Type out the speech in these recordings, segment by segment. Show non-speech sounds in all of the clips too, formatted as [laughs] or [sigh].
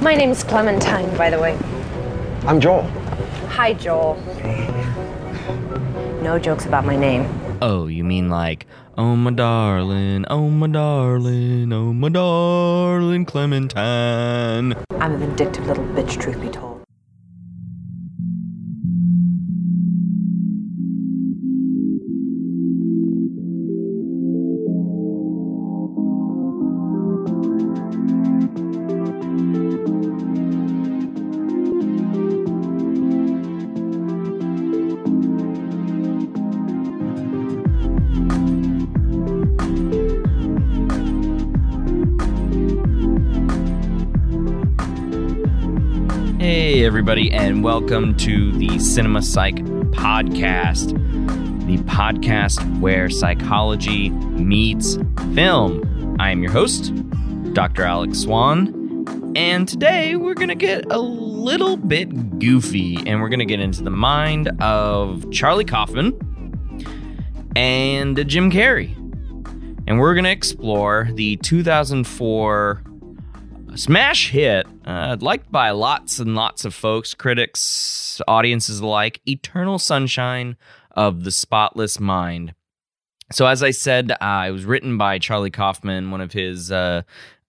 My name's Clementine, by the way. I'm Joel. Hi, Joel. No jokes about my name. Oh, you mean like, oh my darling, oh my darling, oh my darling Clementine. I'm a vindictive little bitch, truth be told. Everybody, and welcome to the Cinema Psych Podcast, the podcast where psychology meets film. I am your host, Dr. Alex Swan, and today we're going to get a little bit goofy and we're going to get into the mind of Charlie Kaufman and Jim Carrey. And we're going to explore the 2004 smash hit, uh, liked by lots and lots of folks, critics, audiences alike, Eternal Sunshine of the Spotless Mind. So, as I said, uh, it was written by Charlie Kaufman, one of his uh,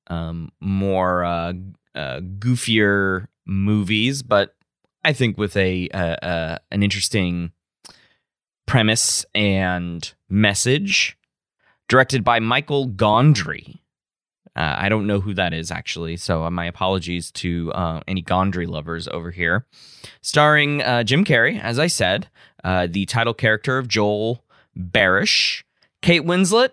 um, more uh, uh, goofier movies, but I think with a an interesting premise and message. Directed by Michael Gondry. Uh, I don't know who that is actually, so uh, my apologies to uh, any Gondry lovers over here. Starring uh, Jim Carrey, as I said, uh, the title character of Joel Barish. Kate Winslet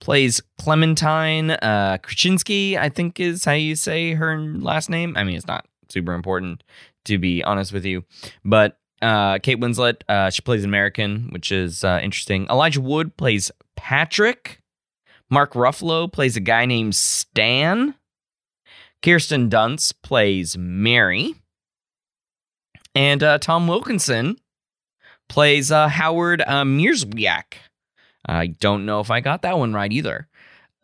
plays Clementine uh, Krasinski, I think is how you say her last name. I mean, it's not super important to be honest with you, but uh, Kate Winslet, she plays American, which is interesting. Elijah Wood plays Patrick. Mark Ruffalo plays a guy named Stan. Kirsten Dunst plays Mary. And uh, Tom Wilkinson plays uh, Howard uh, Mierzwiak. I don't know if I got that one right either.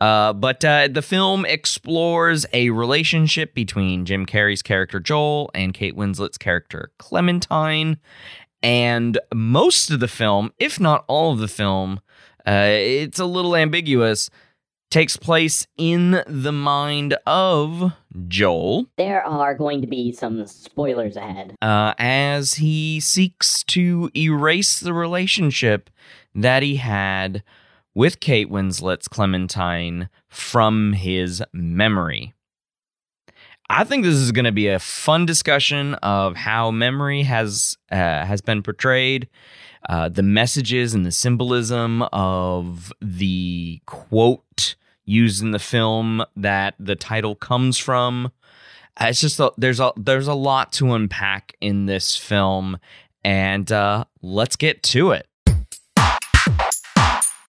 Uh, but uh, the film explores a relationship between Jim Carrey's character Joel and Kate Winslet's character Clementine. And most of the film, if not all of the film, uh, it's a little ambiguous, takes place in the mind of Joel. There are going to be some spoilers ahead. Uh, as he seeks to erase the relationship that he had with Kate Winslet's Clementine from his memory. I think this is going to be a fun discussion of how memory has uh, has been portrayed, uh, the messages and the symbolism of the quote used in the film that the title comes from. Uh, it's just a, there's a there's a lot to unpack in this film, and uh, let's get to it.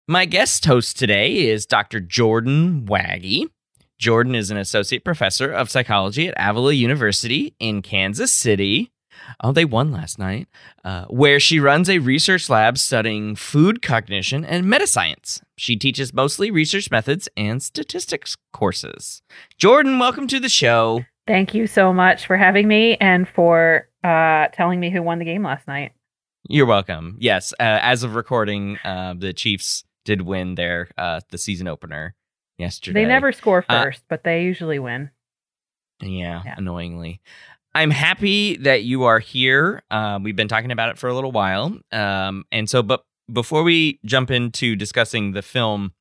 My guest host today is Dr. Jordan Wagge. Jordan is an associate professor of psychology at Avila University in Kansas City. Oh, they won last night, uh, where she runs a research lab studying food cognition and metascience. She teaches mostly research methods and statistics courses. Jordan, welcome to the show. Thank you so much for having me and for uh, telling me who won the game last night. You're welcome. Yes, uh, as of recording, uh, the Chiefs did win their uh, the season opener yesterday. They never score first, but they usually win. Yeah, yeah, annoyingly. I'm happy that you are here. Uh, we've been talking about it for a little while. Um, and so, but before we jump into discussing the film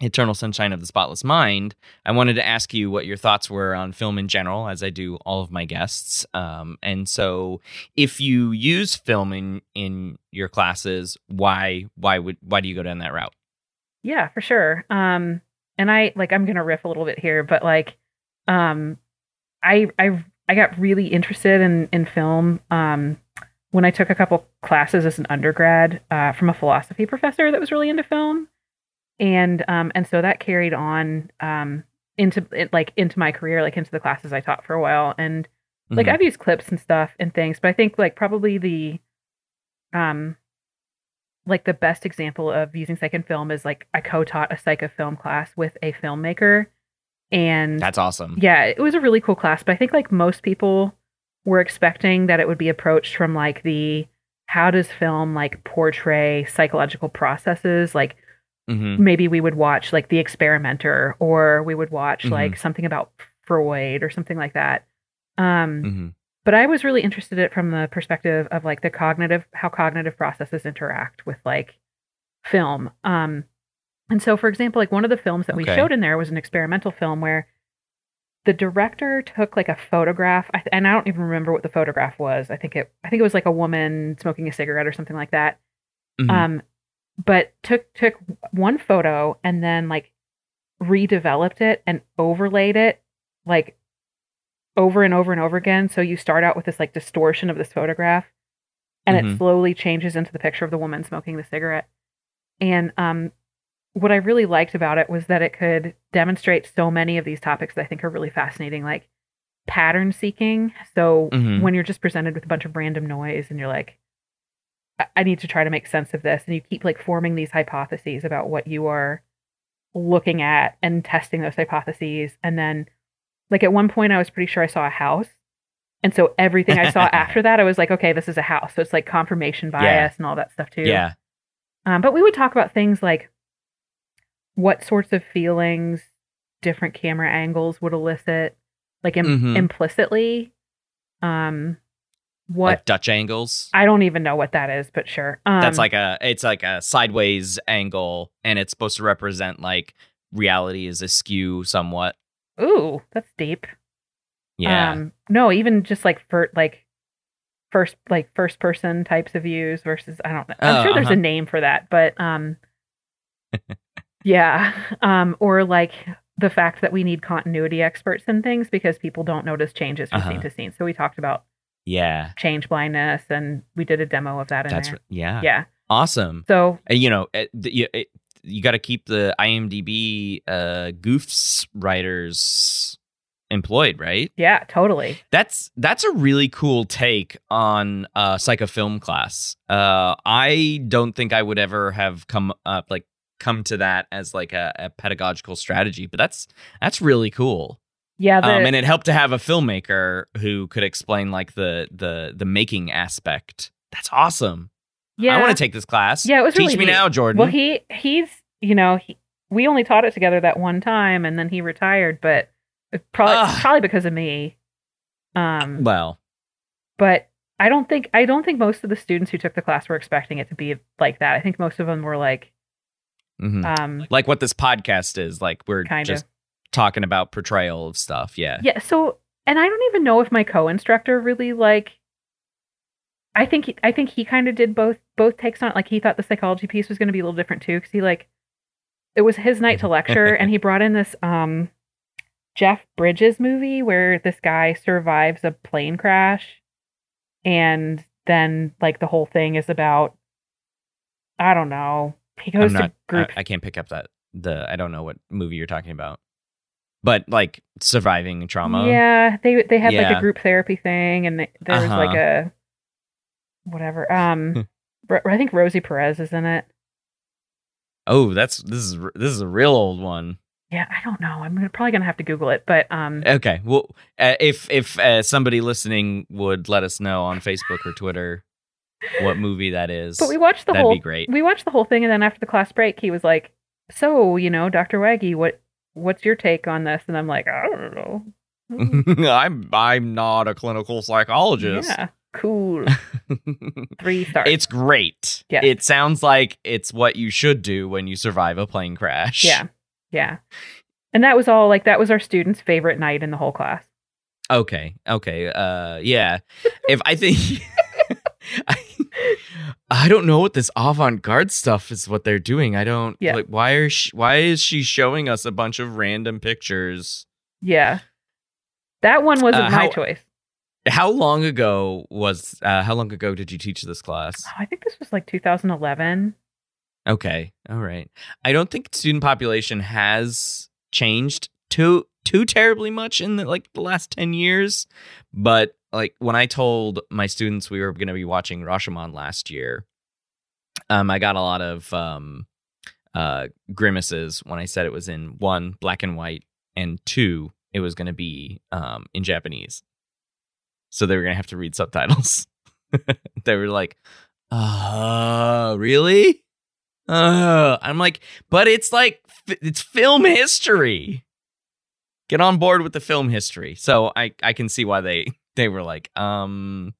Eternal Sunshine of the Spotless Mind, I wanted to ask you what your thoughts were on film in general, as I do all of my guests. Um, and so, if you use film in, in your classes, why why would why do you go down that route? Yeah, for sure. Um, and I like I'm gonna riff a little bit here, but like, um, I I I got really interested in in film um, when I took a couple classes as an undergrad uh, from a philosophy professor that was really into film, and um, and so that carried on um, into like into my career, like into the classes I taught for a while, and like mm-hmm. I've used clips and stuff and things, but I think like probably the um like the best example of using psych and film is like I co-taught a psych of film class with a filmmaker and That's awesome. yeah, it was a really cool class. But I think like most people were expecting that it would be approached from like the how does film like portray psychological processes like hmm maybe we would watch like The Experimenter or we would watch Mhm. like something about Freud or something like that. Um, hmm but I was really interested in it from the perspective of like the cognitive how cognitive processes interact with like film. Um, and so, for example, like one of the films that we showed in there was an experimental film where the director took like a photograph, and I don't even remember what the photograph was. I think it, I think it was like a woman smoking a cigarette or something like that Mhm. um but took took one photo and then like redeveloped it and overlaid it like over and over and over again so you start out with this like distortion of this photograph and Mhm. it slowly changes into the picture of the woman smoking the cigarette and um what i really liked about it was that it could demonstrate so many of these topics that i think are really fascinating like pattern seeking so Mhm. when you're just presented with a bunch of random noise and you're like I- I need to try to make sense of this. And you keep like forming these hypotheses about what you are looking at and testing those hypotheses. And then, like, at one point, I was pretty sure I saw a house. And so everything I saw [laughs] after that, I was like, okay, this is a house. So it's like confirmation bias Yeah. and all that stuff too. yeah. Um, but we would talk about things like what sorts of feelings different camera angles would elicit, like Im- Mhm. implicitly. Um, what Like Dutch angles. I don't even know what that is, but sure. Um, That's like a it's like a sideways angle, and it's supposed to represent like reality is askew somewhat. ooh, that's deep. Yeah. Um, no, even just like for like first like first person types of views versus I don't know. I'm Oh, sure there's uh-huh. a name for that, but um, [laughs] yeah. Um, or like the fact that we need continuity experts in things because people don't notice changes from scene Uh-huh. to scene. So we talked about yeah. change blindness, and we did a demo of that in That's there. yeah. Yeah. Awesome. So Uh, you know, it, the- you, it, you got to keep the IMDb uh, goofs writers employed, right? yeah, totally. That's that's a really cool take on uh, psycho film class. Uh, I don't think I would ever have come up like come to that as like a, a pedagogical strategy, but that's that's really cool. Yeah. The, um, and it helped to have a filmmaker who could explain like the the the making aspect. That's awesome. yeah. I want to take this class. Yeah, it was Teach really me neat. now, Jordan. Well, he he's you know he, we only taught it together that one time, and then he retired, but probably Ugh. probably because of me. Um, well, but I don't think I don't think most of the students who took the class were expecting it to be like that. I think most of them were like, mhm. um, like what this podcast is. Like we're just of talking about portrayal of stuff. Yeah. yeah. So, and I don't even know if my co-instructor really like. I think he, I think he kind of did both both takes on it. Like he thought the psychology piece was going to be a little different too, because he like it was his night to lecture, and he brought in this um Jeff Bridges movie where this guy survives a plane crash, and then like the whole thing is about I don't know. He goes not. to group I, I can't pick up that the. I don't know what movie you're talking about. But like surviving trauma. Yeah, they they had like a group therapy thing, and th- there was like Uh-huh. a whatever. Um, [laughs] I think Rosie Perez is in it. Oh, that's this is this is a real old one. Yeah, I don't know. I'm probably gonna have to Google it, but um, Okay. Well, uh, if if uh, somebody listening would let us know on Facebook or Twitter what movie that is, but we watched the that'd whole be great. we watched the whole thing, and then after the class break, he was like, "So, you know, Doctor Wagge, what what's your take on this?" And I'm like, "I don't know." [laughs] I'm I'm not a clinical psychologist. yeah, cool. [laughs] Three stars. it's great. Yes. It sounds like it's what you should do when you survive a plane crash. yeah, yeah. And that was all like that was our students' favorite night in the whole class. Okay. Okay. Uh yeah. if I think [laughs] [laughs] I, I don't know what this avant-garde stuff is what they're doing. I don't Yeah. like why are she, why is she showing us a bunch of random pictures? Yeah. That one wasn't Uh, my choice. How long ago was uh how long ago did you teach this class? Oh, I think this was like 2011. Okay. All right. I don't think student population has changed too too terribly much in the like the last 10 years, but like when I told my students we were going to be watching Rashomon last year, um I got a lot of um uh grimaces when I said it was in one black and white and two, it was going to be um, in Japanese. So they were going to have to read subtitles. [laughs] they were like, "Uh, really?" Uh, I'm like, "But it's like it's film history. Get on board with the film history." So I I can see why they they were like, "Um,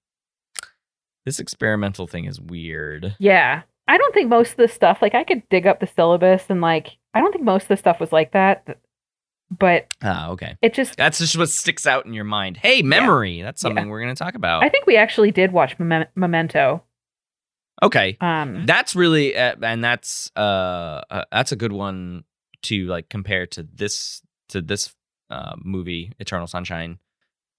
this experimental thing is weird." Yeah. I don't think most of the stuff, like, I could dig up the syllabus and, like, I don't think most of the stuff was like that. But Ah, okay. it just, That's just what sticks out in your mind. Hey, memory. That's something we're going to talk about. I think we actually did watch Mem- Memento. okay. Um, That's really uh, and that's uh, uh that's a good one to like compare to this to this uh movie Eternal Sunshine.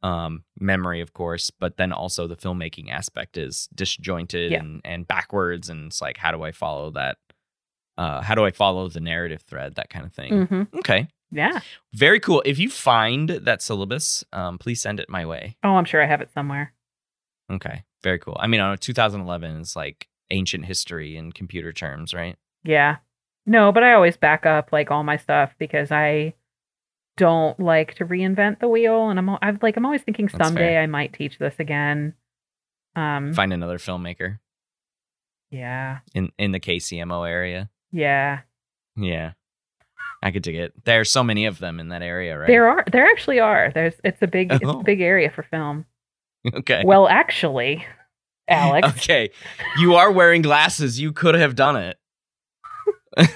Um memory of course, but then also the filmmaking aspect is disjointed Yeah. and and backwards and it's like how do I follow that uh how do I follow the narrative thread that kind of thing. mhm. Okay. Yeah. Very cool. If you find that syllabus, um please send it my way. Oh, I'm sure I have it somewhere. Okay. Very cool. I mean, I know 2011 is like ancient history in computer terms, right? Yeah. No, but I always back up like all my stuff because I don't like to reinvent the wheel and I'm I've like I'm always thinking someday. I might teach this again. Um Find another filmmaker yeah. in in the KCMO area. Yeah. Yeah. I could dig it. There are so many of them in that area, right? There are there actually are. There's it's a big it's Oh. a big area for film. [laughs] okay. Well, actually, Alex. [laughs] Okay. You are wearing glasses. You could have done it. [laughs]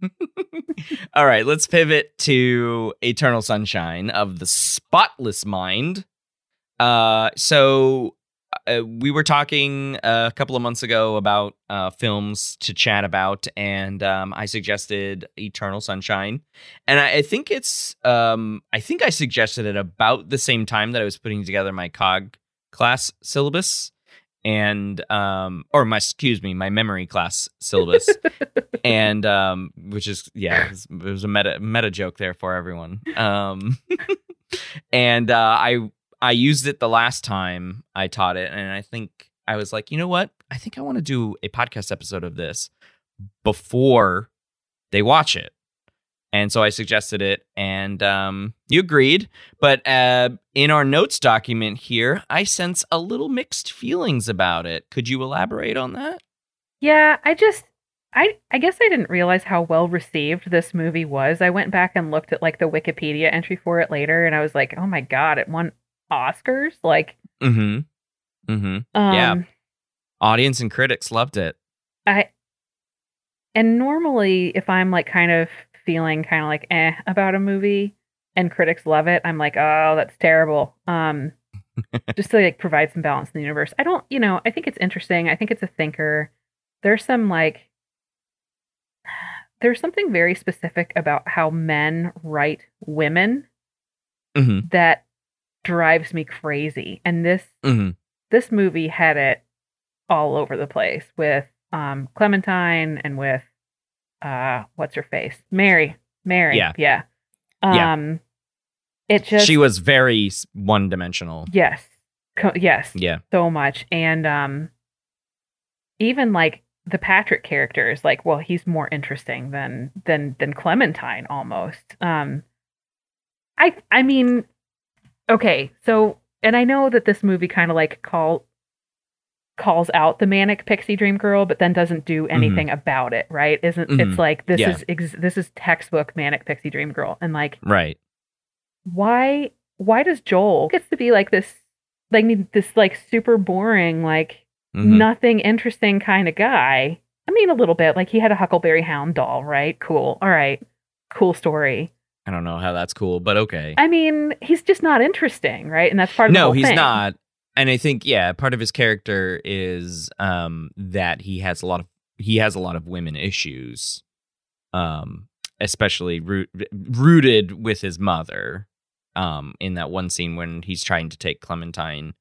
[laughs] All right, let's pivot to Eternal Sunshine of the Spotless Mind. Uh so uh, we were talking a couple of months ago about uh, films to chat about, and um, I suggested Eternal Sunshine, and I, I think it's um, I think I suggested it about the same time that I was putting together my cog class syllabus, and um, or my excuse me, my memory class syllabus, and um, which is yeah, it was, it was a meta meta joke there for everyone, um, [laughs] and uh, I I used it the last time I taught it, and I think I was like, you know what? I think I want to do a podcast episode of this before they watch it. And so I suggested it, and um, you agreed. But uh, in our notes document here, I sense a little mixed feelings about it. Could you elaborate on that? Yeah, I just I I guess I didn't realize how well received this movie was. I went back and looked at like the Wikipedia entry for it later and I was like, "Oh my god, it won Oscars?" Like Mm-hmm. Mm-hmm. um Yeah. Audience and critics loved it. I and normally if I'm like kind of feeling kind of like eh about a movie and critics love it, I'm like, "Oh, that's terrible." Um [laughs] just to like provide some balance in the universe. I don't, you know, I think it's interesting. I think it's a thinker. There's some like there's something very specific about how men write women Mm-hmm. that drives me crazy. And this Mm-hmm. this movie had it all over the place with um Clementine and with uh what's her face? Mary. Mary. Yeah. Yeah. Yeah. Um it just She was very one dimensional. yes. Co- yes. Yeah. so much and um even like the Patrick character is like well he's more interesting than than than Clementine almost um I I mean okay so and I know that this movie kind of like call calls out the manic pixie dream girl but then doesn't do anything about it right isn't Mhm. it's like this Yeah. is ex- this is textbook manic pixie dream girl and like Right. why why does Joel gets to be like this like this like super boring like Mhm. nothing interesting kind of guy? I mean a little bit like he had a Huckleberry Hound doll, right? Cool. All right. Cool story. I don't know how that's cool, but okay. I mean, he's just not interesting, right? And that's part of the no, whole he's thing. not. And I think yeah, part of his character is um that he has a lot of he has a lot of women issues. Um especially root, rooted with his mother. Um in that one scene when he's trying to take Clementine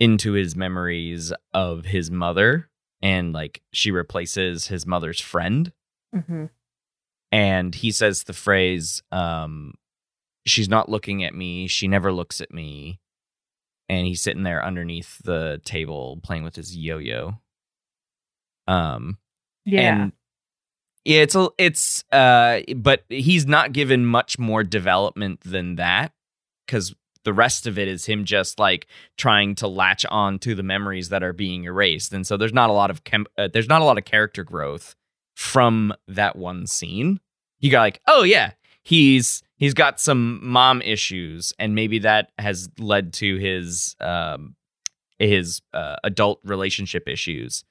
into his memories of his mother and like she replaces his mother's friend Mhm. and he says the phrase um she's not looking at me she never looks at me and he's sitting there underneath the table playing with his yo-yo um Yeah. and Yeah, it's a, it's uh but he's not given much more development than that cuz the rest of it is him just like trying to latch on to the memories that are being erased. And so there's not a lot of chem- uh, there's not a lot of character growth from that one scene. You got like, "Oh yeah, he's he's got some mom issues and maybe that has led to his um his uh, adult relationship issues."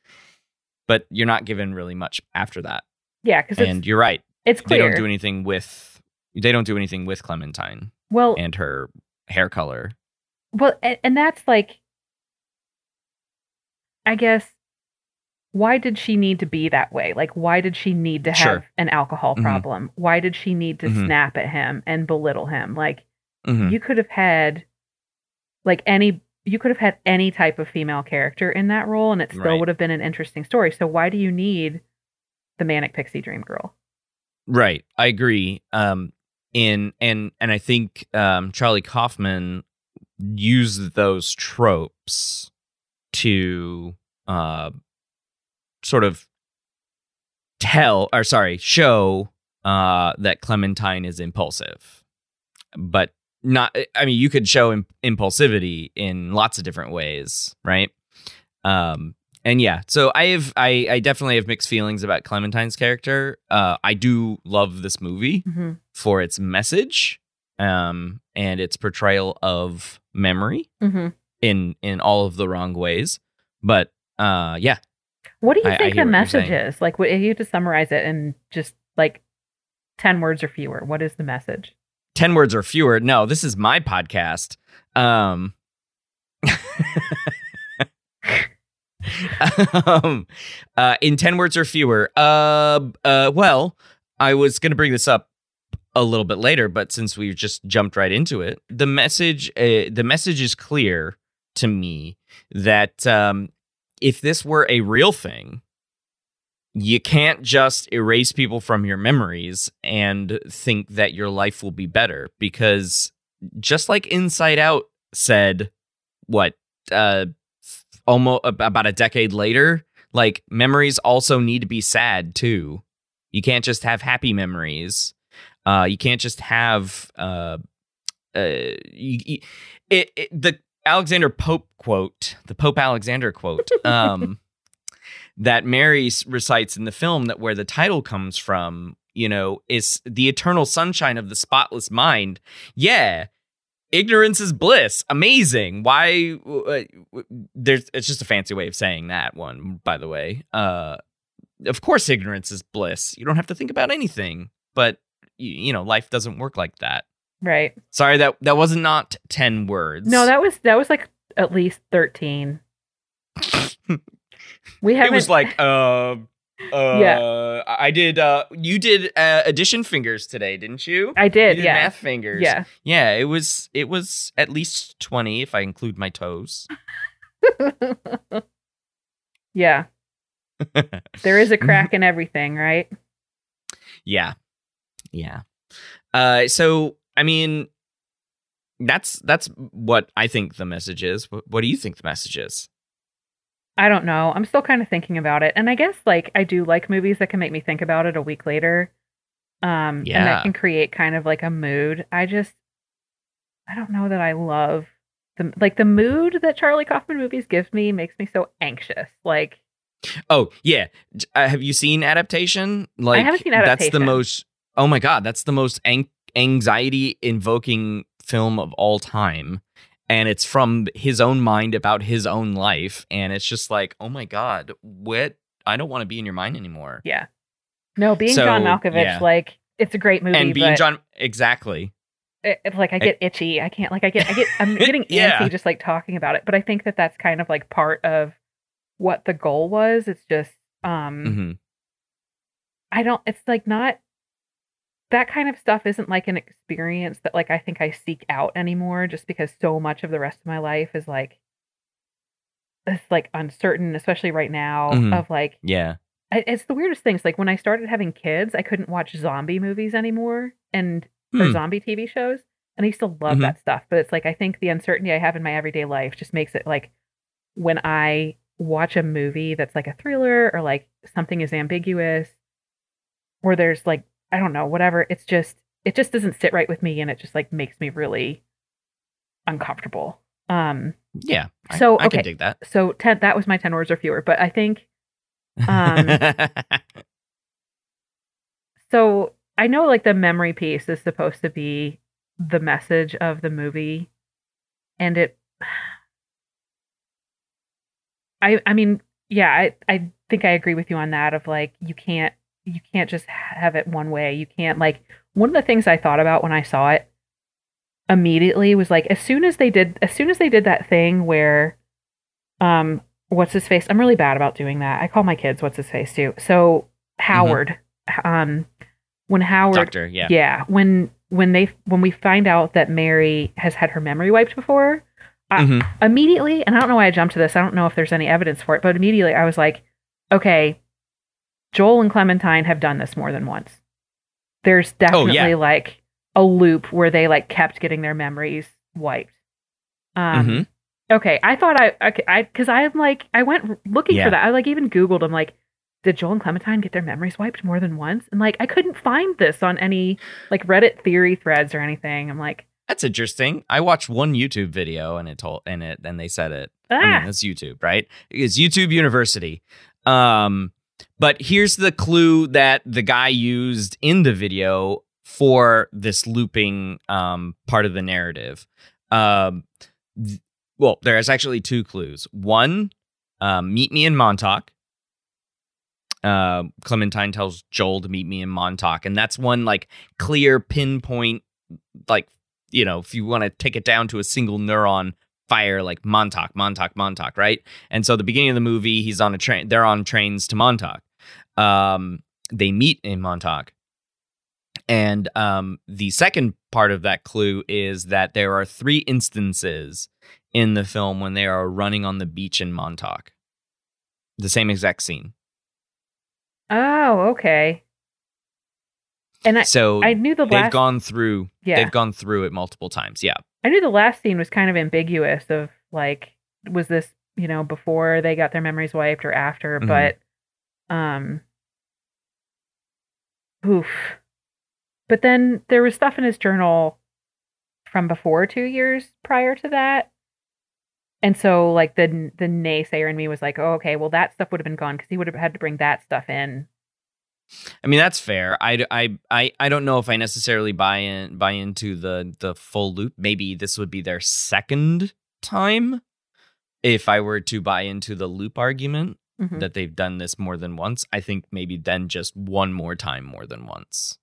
But you're not given really much after that. Yeah, because And you're right. it's They don't do anything with they don't do anything with Clementine well, and her hair color. well, and, and that's like, I guess, why did she need to be that way? Like, why did she need to have Sure. an alcohol Mhm. problem? Why did she need to Mhm. snap at him and belittle him? Like, Mhm. you could have had, like, any. You could have had any type of female character in that role, and it still Right. would have been an interesting story. So why do you need the manic pixie dream girl? Right. I agree. Um in and and I think um Charlie Kaufman used those tropes to uh sort of tell or sorry, show uh that Clementine is impulsive. But not I mean you could show im- impulsivity in lots of different ways, right? Um and yeah, so I have I I definitely have mixed feelings about Clementine's character. Uh I do love this movie Mm-hmm. for its message um and its portrayal of memory Mm-hmm. in in all of the wrong ways. But uh yeah, What do you I- I think hear the message is? Like, what, if you had to summarize it in just like 10 words or fewer, what is the message? 10 words or fewer. No, this is my podcast. Um [laughs] um, uh, in 10 words or fewer. Uh, uh, well, I was going to bring this up a little bit later, but since we've just jumped right into it, the message uh, the message is clear to me that um, if this were a real thing, you can't just erase people from your memories and think that your life will be better because just like Inside Out said, what uh, almost about a decade later, like memories also need to be sad too. You can't just have happy memories. Uh, you can't just have uh, uh, you, you- it, it, the Alexander Pope quote, the Pope Alexander quote, [laughs] um, that Mary recites in the film, that where the title comes from, you know, is the eternal sunshine of the spotless mind. Yeah, ignorance is bliss. Amazing. Why? Uh, there's it's just a fancy way of saying that one. By the way, uh, of course, ignorance is bliss. You don't have to think about anything. But you, you know, life doesn't work like that. Right. Sorry that that was not ten words. No, that was that was like at least 13. [laughs] We haven't it was like [laughs] uh uh Yeah. I did uh you did uh, addition fingers today, didn't you? I You did, did yeah. math fingers. Yeah. Yeah, it was it was at least 20 if I include my toes. [laughs] yeah. There is a crack in everything, right? Yeah. Yeah. Uh so I mean that's that's what I think the message is. What, do you think the message is? I don't know. I'm still kind of thinking about it. And I guess like I do like movies that can make me think about it a week later. Um and that can create kind of like a mood. I just I don't know that I love the like the mood that Charlie Kaufman movies give me makes me so anxious. Like Oh, yeah. Uh, have you seen adaptation? Like haven't seen That's the most Oh my god, that's the most an- anxiety invoking film of all time. And it's from his own mind about his own life and it's just like, "Oh my god, what I don't want to be in your mind anymore." yeah. No, being So, John Malkovich, yeah. like it's a great movie. and being John exactly. it, it's like I get itchy. I can't like I get I get I'm [laughs] getting Yeah. antsy just like talking about it. But I think that that's kind of like part of what the goal was. It's just um Mhm. I don't it's like not that kind of stuff isn't like an experience that like I think I seek out anymore just because so much of the rest of my life is like it's like uncertain, especially right now Mhm. of like Yeah. I- it's the weirdest things. Like when I started having kids, I couldn't watch zombie movies anymore and or Hmm. zombie TV shows. And I used to love Mhm. that stuff. But it's like I think the uncertainty I have in my everyday life just makes it like when I watch a movie that's like a thriller or like something is ambiguous, or there's like I don't know, whatever. It's just it just doesn't sit right with me and it just like makes me really uncomfortable. Um Yeah. I- So, I, okay. can dig that. so 10 that was my 10 words or fewer, but I think Um, [laughs] so I know like the memory piece is supposed to be the message of the movie and it I I mean, yeah, I I think I agree with you on that of like you can't you can't just have it one way. You can't like one of the things I thought about when I saw it immediately was like as soon as they did as soon as they did that thing where um what's his face? I'm really bad about doing that. I call my kids what's his face too. So Howard um when Howard Doctor, yeah. yeah, when when they when we find out that Mary has had her memory wiped before, I- Mhm. immediately, and I don't know why I jumped to this. I don't know if there's any evidence for it, but immediately I was like, okay, Joel and Clementine have done this more than once. There's definitely Oh, yeah. like a loop where they like kept getting their memories wiped. Um, Mhm. Okay, I thought I okay, I because I'm like I went looking Yeah. for that. I like even Googled. I'm like, did Joel and Clementine get their memories wiped more than once? And like I couldn't find this on any like Reddit theory threads or anything. I'm like, That's interesting. I watched one YouTube video and it told and it and they said it. ah, I mean, it's YouTube, right? It's YouTube University. Um, but here's the clue that the guy used in the video for this looping um, part of the narrative. Um, th- well, there's actually two clues. One, um, meet me in Montauk. Uh, Clementine tells Joel to meet me in Montauk, and that's one like clear pinpoint, like you know, if you want to take it down to a single neuron fire, like Montauk, Montauk, Montauk, right? And so the beginning of the movie, he's on a train. They're on trains to Montauk. Um, they meet in Montauk. And um, the second part of that clue is that there are three instances in the film when they are running on the beach in Montauk. The same exact scene. oh, okay. And I so I knew the they've last gone through yeah they've gone through it multiple times. Yeah. I knew the last scene was kind of ambiguous of like was this you know before they got their memories wiped or after, Mhm. but um, oof. But then there was stuff in his journal from before two years prior to that. And so, like the the naysayer in me was like, "Oh, okay. Well, that stuff would have been gone because he would have had to bring that stuff in." I mean that's fair. I, I, I, I don't know if I necessarily buy in buy into the the full loop. Maybe this would be their second time. If I were to buy into the loop argument Mhm. that they've done this more than once, I think maybe then just one more time more than once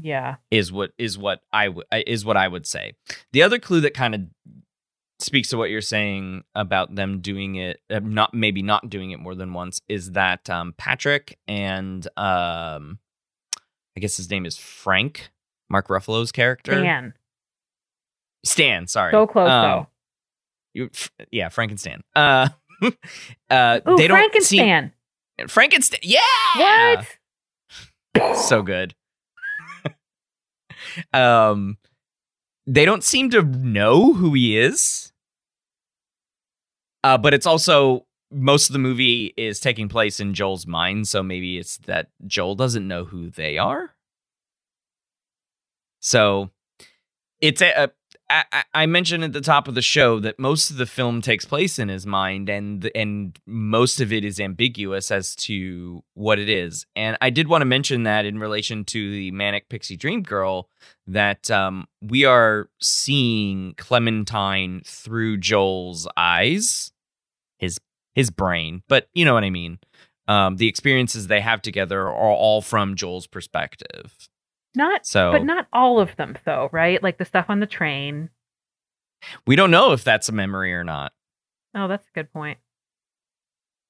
Yeah. is what is what I w- is what I would say. The other clue that kind of speaks to what you're saying about them doing it, uh, not maybe not doing it more than once, is that um, Patrick and um, I guess his name is Frank, Mark Ruffalo's character, Dan. Stan. Sorry, So close Um, though. you- f- yeah, Frank and Stan. Uh, [laughs] uh, Ooh, they don't Frankenstein. seem Frankenstein. Yeah, What? so good. [laughs] um, they don't seem to know who he is. Uh, but it's also most of the movie is taking place in Joel's mind, so maybe it's that Joel doesn't know who they are. So it's a, a I, I- mentioned at the top of the show that most of the film takes place in his mind, and and most of it is ambiguous as to what it is. And I did want to mention that in relation to the manic pixie dream girl, that um, we are seeing Clementine through Joel's eyes, his his brain, but you know what I mean. Um, the experiences they have together are all from Joel's perspective. Not So But not all of them, though, right? Like the stuff on the train. we don't know if that's a memory or not. Oh, that's a good point.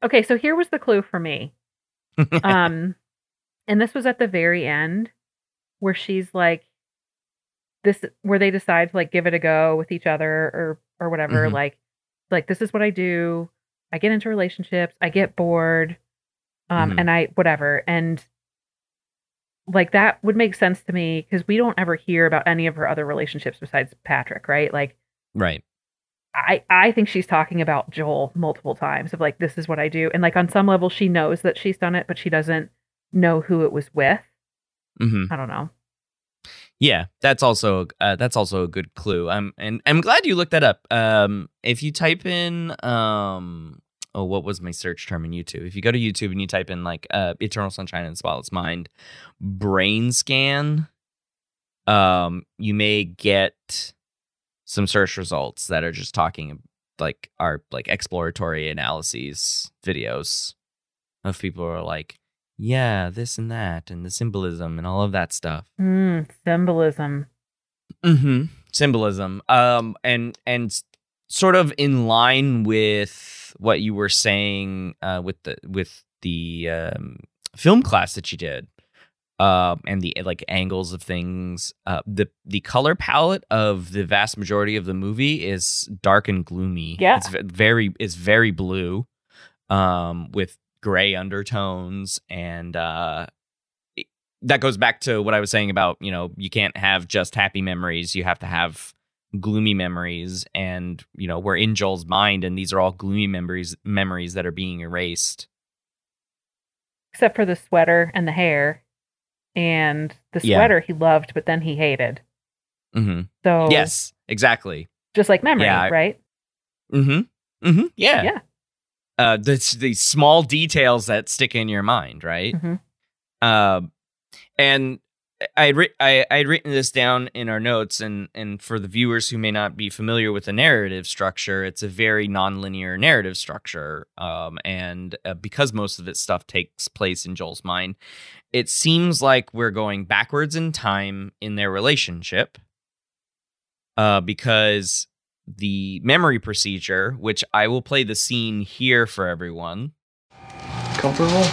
Okay, so here was the clue for me. [laughs] Um, and this was at the very end where she's like, this, where they decide to like give it a go with each other or or whatever. Mhm. Like, like this is what I do. I get into relationships. I get bored. Um, Mhm. and I whatever and like that would make sense to me because we don't ever hear about any of her other relationships besides Patrick, right? Like right. I I think she's talking about Joel multiple times of like this is what I do and like on some level she knows that she's done it but she doesn't know who it was with. hmm I don't know. Yeah, that's also uh, that's also a good clue. I'm and I'm glad you looked that up. Um, if you type in um, oh, what was my search term in YouTube? If you go to YouTube and you type in like uh, "Eternal Sunshine of the Spotless Mind," brain scan, um, you may get some search results that are just talking like are like exploratory analyses videos of people who are like, yeah, this and that, and the symbolism and all of that stuff. Mm, symbolism. hmm Symbolism. Um, and and sort of in line with what you were saying uh, with the with the um, film class that you did, um, and the like angles of things. Uh, the the color palette of the vast majority of the movie is dark and gloomy. Yeah. it's very it's very blue, um, with gray undertones and uh that goes back to what I was saying about, you know, you can't have just happy memories. You have to have gloomy memories. And, you know, we're in Joel's mind and these are all gloomy memories memories that are being erased. Except for the sweater and the hair. And the Yeah. sweater he loved, but then he hated. Mm-hmm. So Yes, exactly. just like memory, Yeah, I- right? hmm hmm Yeah. Yeah. Uh the the small details that stick in your mind, right? Mhm. Um and I would I I'd written this down in our notes, and and for the viewers who may not be familiar with the narrative structure, it's a very nonlinear narrative structure. Um, and uh, because most of its stuff takes place in Joel's mind, it seems like we're going backwards in time in their relationship. Uh, because the memory procedure, which I will play the scene here for everyone. Comfortable?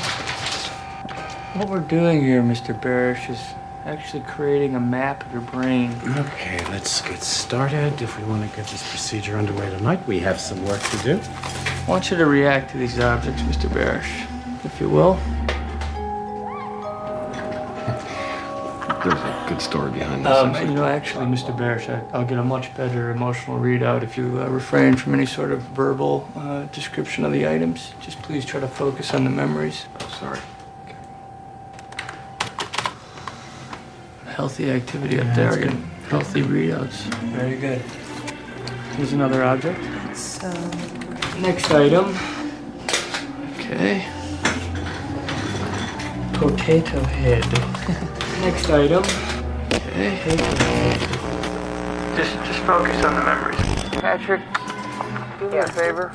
What we're doing here, Mr. Barish, is actually creating a map of your brain. Okay, let's get started. If we want to get this procedure underway tonight, we have some work to do. I want you to react to these objects, Mr. Barish, if you will. There's a good story behind this. Um, you know, actually, Mr. Barish, I, I'll get a much better emotional readout if you uh, refrain from any sort of verbal uh, description of the items. Just please try to focus on the memories. Oh, sorry. Okay. Healthy activity up there, and healthy readouts. Very good. Here's another object. So, Next item. Okay. Potato head. [laughs] Next item. Okay. Hey. Just, just focus on the memories. Patrick, do me a favor.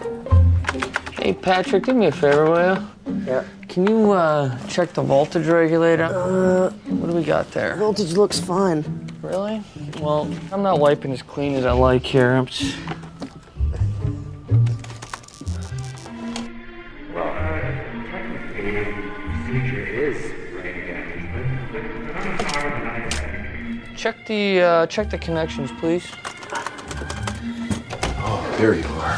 Hey, Patrick, do me a favor, will you? Yeah. Can you uh, check the voltage regulator? Uh, what do we got there? Voltage looks fine. Really? Well, I'm not wiping as clean as I like here. I'm just. Check the uh, check the connections, please. Oh, there you are.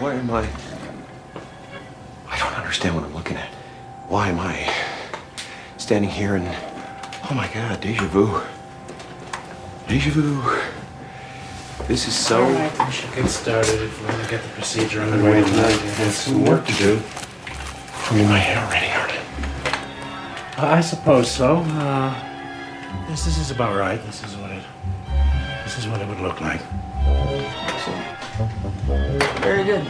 Why am I? I don't understand what I'm looking at. Why am I standing here and oh my god, deja vu. Deja vu. This is so. All right, we should get started if we want to get the procedure underway tonight. We have some work to do. I'm in my head already, aren't I? I suppose so. Uh, this, this is about right. This is what it. This is what it would look like. Very good.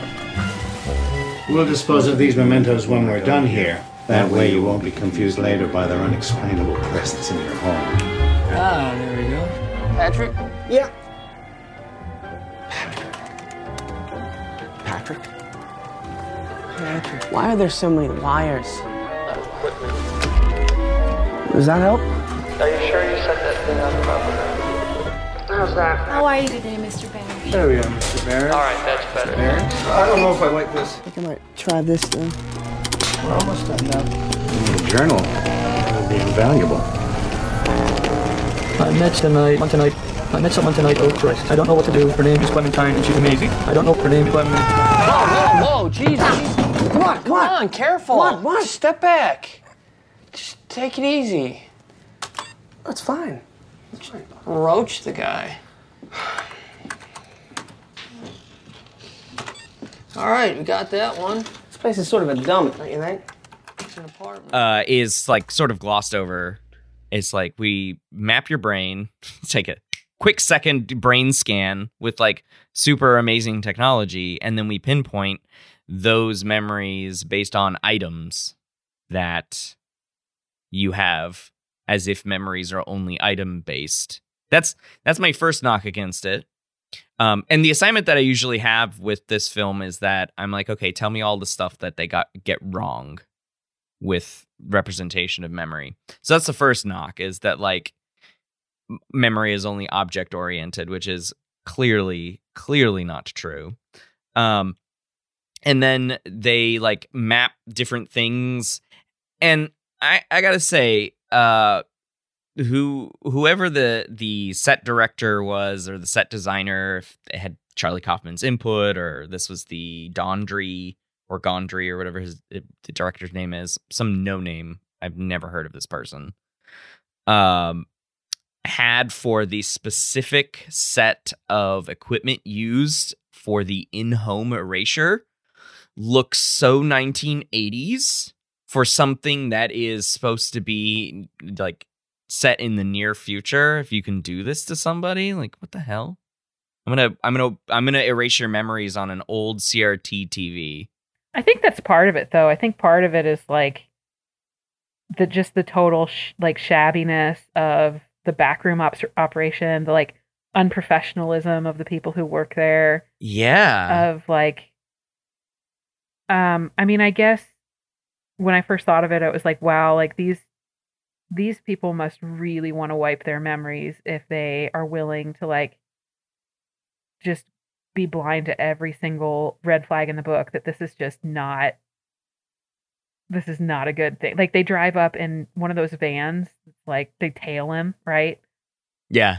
We'll dispose of these mementos when we're done here. That way you won't be confused later by their unexplainable presence in your home. Ah, there we go. Patrick, Yeah. Patrick, why are there so many wires? Does that help? are you sure you set that thing on properly? How's that? How are you today, Mr. Barry? There we are, Mr. Barrett. All right, that's better. Barrett, I don't know if I like this. I think I might try this then. we're almost done now. The journal will be invaluable. I met tonight, one tonight. I met someone tonight. Oh Christ! I don't know what to do. Her name is Clementine, and she's amazing. I don't know her name, Clementine. Whoa, whoa, Jesus. Come on, come on. careful. Come on, what? Just step back. Just take it easy. That's fine. Roach the guy. All All right, we got that one. This place is sort of a dump, don't you think? It's an apartment. uh, is like sort of glossed over. It's like we map your brain, [laughs] take a quick second brain scan with like super amazing technology, and then we pinpoint those memories based on items that you have as if memories are only item based. That's that's my first knock against it. Um, and the assignment that I usually have with this film is that I'm like, okay, tell me all the stuff that they got get wrong with representation of memory. So that's the first knock is that like memory is only object oriented, which is clearly clearly not true. Um and then they like map different things. And I I got to say uh who whoever the the set director was or the set designer if it had Charlie Kaufman's input or this was the Dondry or Gondry or whatever his the director's name is some no name. I've never heard of this person. Um had for the specific set of equipment used for the in-home erasure looks so 1980s for something that is supposed to be like set in the near future if you can do this to somebody like what the hell i'm gonna i'm gonna i'm gonna erase your memories on an old crt tv I think that's part of it, though. I think part of it is like the just the total sh- like shabbiness of the backroom op- operation, the like unprofessionalism of the people who work there. yeah Of like, um, I mean, I guess when I first thought of it, it was like, wow, like these these people must really want to wipe their memories if they are willing to like just be blind to every single red flag in the book that this is just not this is not a good thing. Like they drive up in one of those vans, like they tail him, right? Yeah.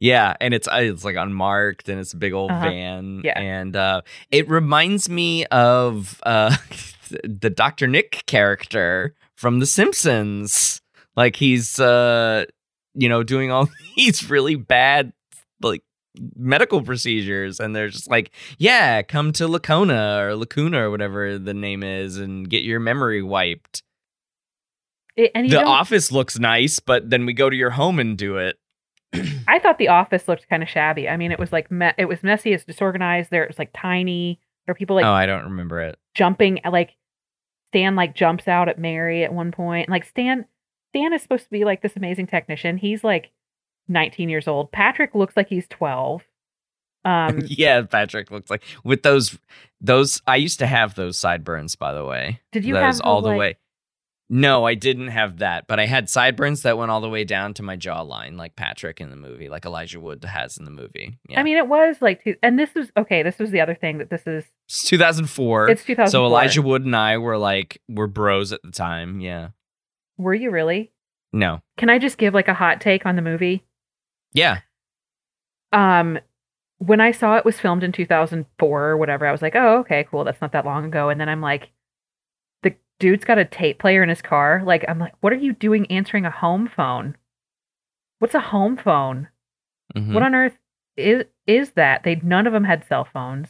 Yeah, and it's uh, it's like unmarked and it's a big old Uh-huh. van. Yeah. And uh it reminds me of uh [laughs] the Dr. Nick character from The Simpsons. Like he's uh you know doing all [laughs] these really bad like medical procedures and they're just like, yeah, come to Lacona or Lacuna or whatever the name is and get your memory wiped. It, and The don't- office looks nice, but then we go to your home and do it. I thought the office looked kind of shabby. I mean, it was like me- it was messy, it's disorganized. There it was like tiny. There were people like oh, I don't remember it. jumping like Stan like jumps out at Mary at one point. Like Stan Stan is supposed to be like this amazing technician. He's like 19 years old. Patrick looks like he's 12. Um [laughs] yeah, Patrick looks like with those those. I used to have those sideburns, by the way. Did you those have all the like- way? No, I didn't have that, but I had sideburns that went all the way down to my jawline, like Patrick in the movie, like Elijah Wood has in the movie. Yeah, I mean, it was like, two, and this was okay. This was the other thing that this is. it's 2004. It's 2004. So Elijah Wood and I were like were bros at the time. Yeah. Were you really? No. Can I just give like a hot take on the movie? Yeah. Um, when I saw it was filmed in 2004 or whatever, I was like, oh, okay, cool. That's not that long ago. And then I'm like, the dude's got a tape player in his car. Like, I'm like, what are you doing answering a home phone? What's a home phone? Mhm. What on earth is is that? They none of them had cell phones.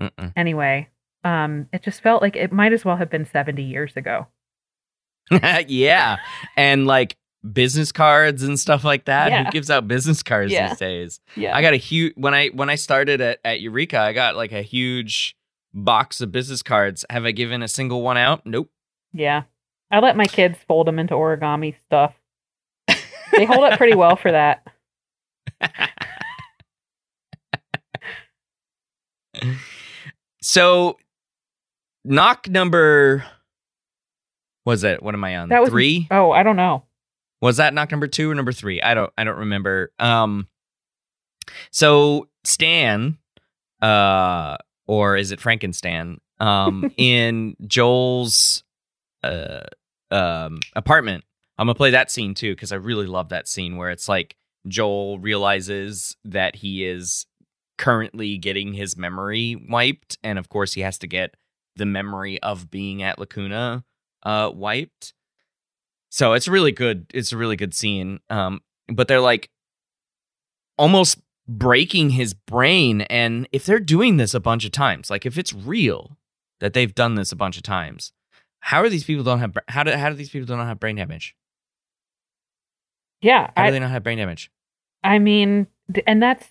Mm-mm. Anyway, um, it just felt like it might as well have been 70 years ago. [laughs] yeah, and like business cards and stuff like that. Yeah. Who gives out business cards Yeah. these days? Yeah. I got a huge when I when I started at, at Eureka, I got like a huge box of business cards. Have I given a single one out? Nope. Yeah. I let my kids fold them into origami stuff. They hold up pretty well for that. [laughs] So knock number was it? What am I on? That was three? Oh, I don't know. Was that knock number two or number three? I don't I don't remember. Um so Stan, uh or is it Frankenstan? Um [laughs] in Joel's uh um apartment. I'm gonna play that scene too, because I really love that scene where it's like Joel realizes that he is currently getting his memory wiped, and of course he has to get the memory of being at Lacuna uh wiped. So it's really good. It's a really good scene. Um, but they're like almost breaking his brain. And if they're doing this a bunch of times, like if it's real that they've done this a bunch of times, how are these people don't have how do how do these people don't have brain damage? Yeah, How do they not have brain damage? I mean, and that's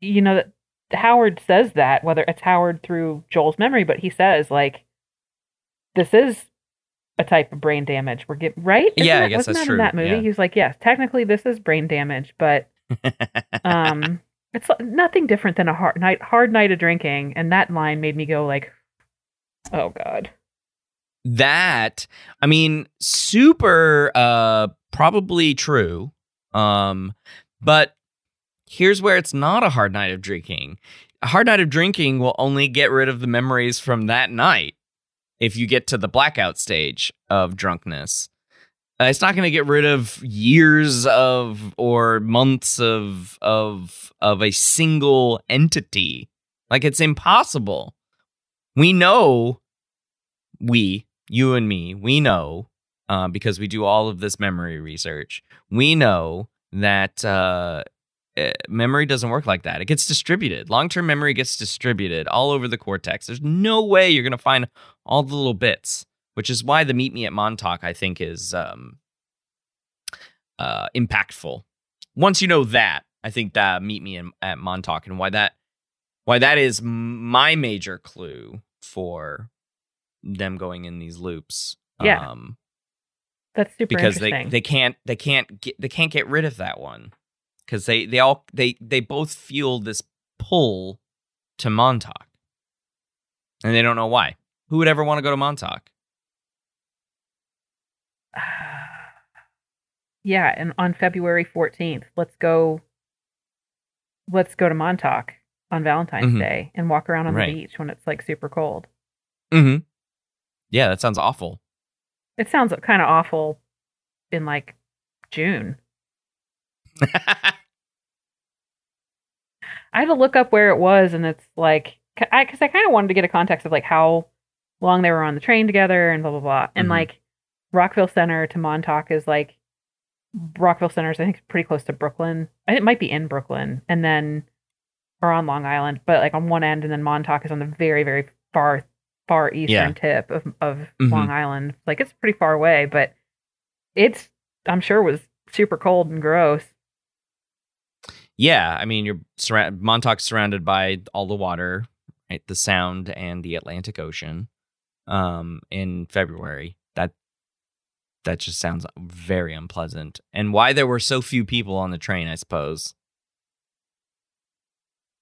you know Howard says that whether it's Howard through Joel's memory, but he says like this is a type of brain damage. We're getting right. Yeah, I guess wasn't that's that in that movie? yeah. He's like, yes, technically this is brain damage, but [laughs] um, it's nothing different than a hard night, hard night of drinking. And that line made me go like, oh god. that i mean super uh probably true um but here's where it's not a hard night of drinking a hard night of drinking will only get rid of the memories from that night if you get to the blackout stage of drunkenness Uh, it's not going to get rid of years of or months of of of a single entity like it's impossible we know we, you and me, we know uh, because we do all of this memory research. We know that uh, eh, memory doesn't work like that. It gets distributed. Long term memory gets distributed all over the cortex. There's no way you're going to find all the little bits, which is why the Meet Me at Montauk, I think, is um, uh, impactful. Once you know that, I think that Meet Me in, at Montauk and why that why that is my major clue for them going in these loops. Yeah. Um, That's super because they, they can't they can't get they can't get rid of that one because they they all they they both feel this pull to Montauk and they don't know why. Who would ever want to go to Montauk? [sighs] yeah, and on February 14th, let's go let's go to Montauk on Valentine's Mhm. Day and walk around on Right. the beach when it's like super cold. Mm-hmm. Yeah, that sounds awful. It sounds kind of awful in like June. [laughs] I had to look up where it was, and it's like, because I, 'cause I kind of wanted to get a context of like how long they were on the train together and blah blah blah. And Mhm. like Rockville Center to Montauk is like Rockville Center is I think pretty close to Brooklyn. It might be in Brooklyn, and then or on Long Island, but like on one end, and then Montauk is on the very very far far eastern Yeah. tip of of Mhm. Long Island. Like it's pretty far away, but it's I'm sure was super cold and gross. Yeah, I mean, you're surra- Montauk's surrounded by all the water, right? The Sound and the Atlantic Ocean. Um, in February, that that just sounds very unpleasant. And why there were so few people on the train, I suppose.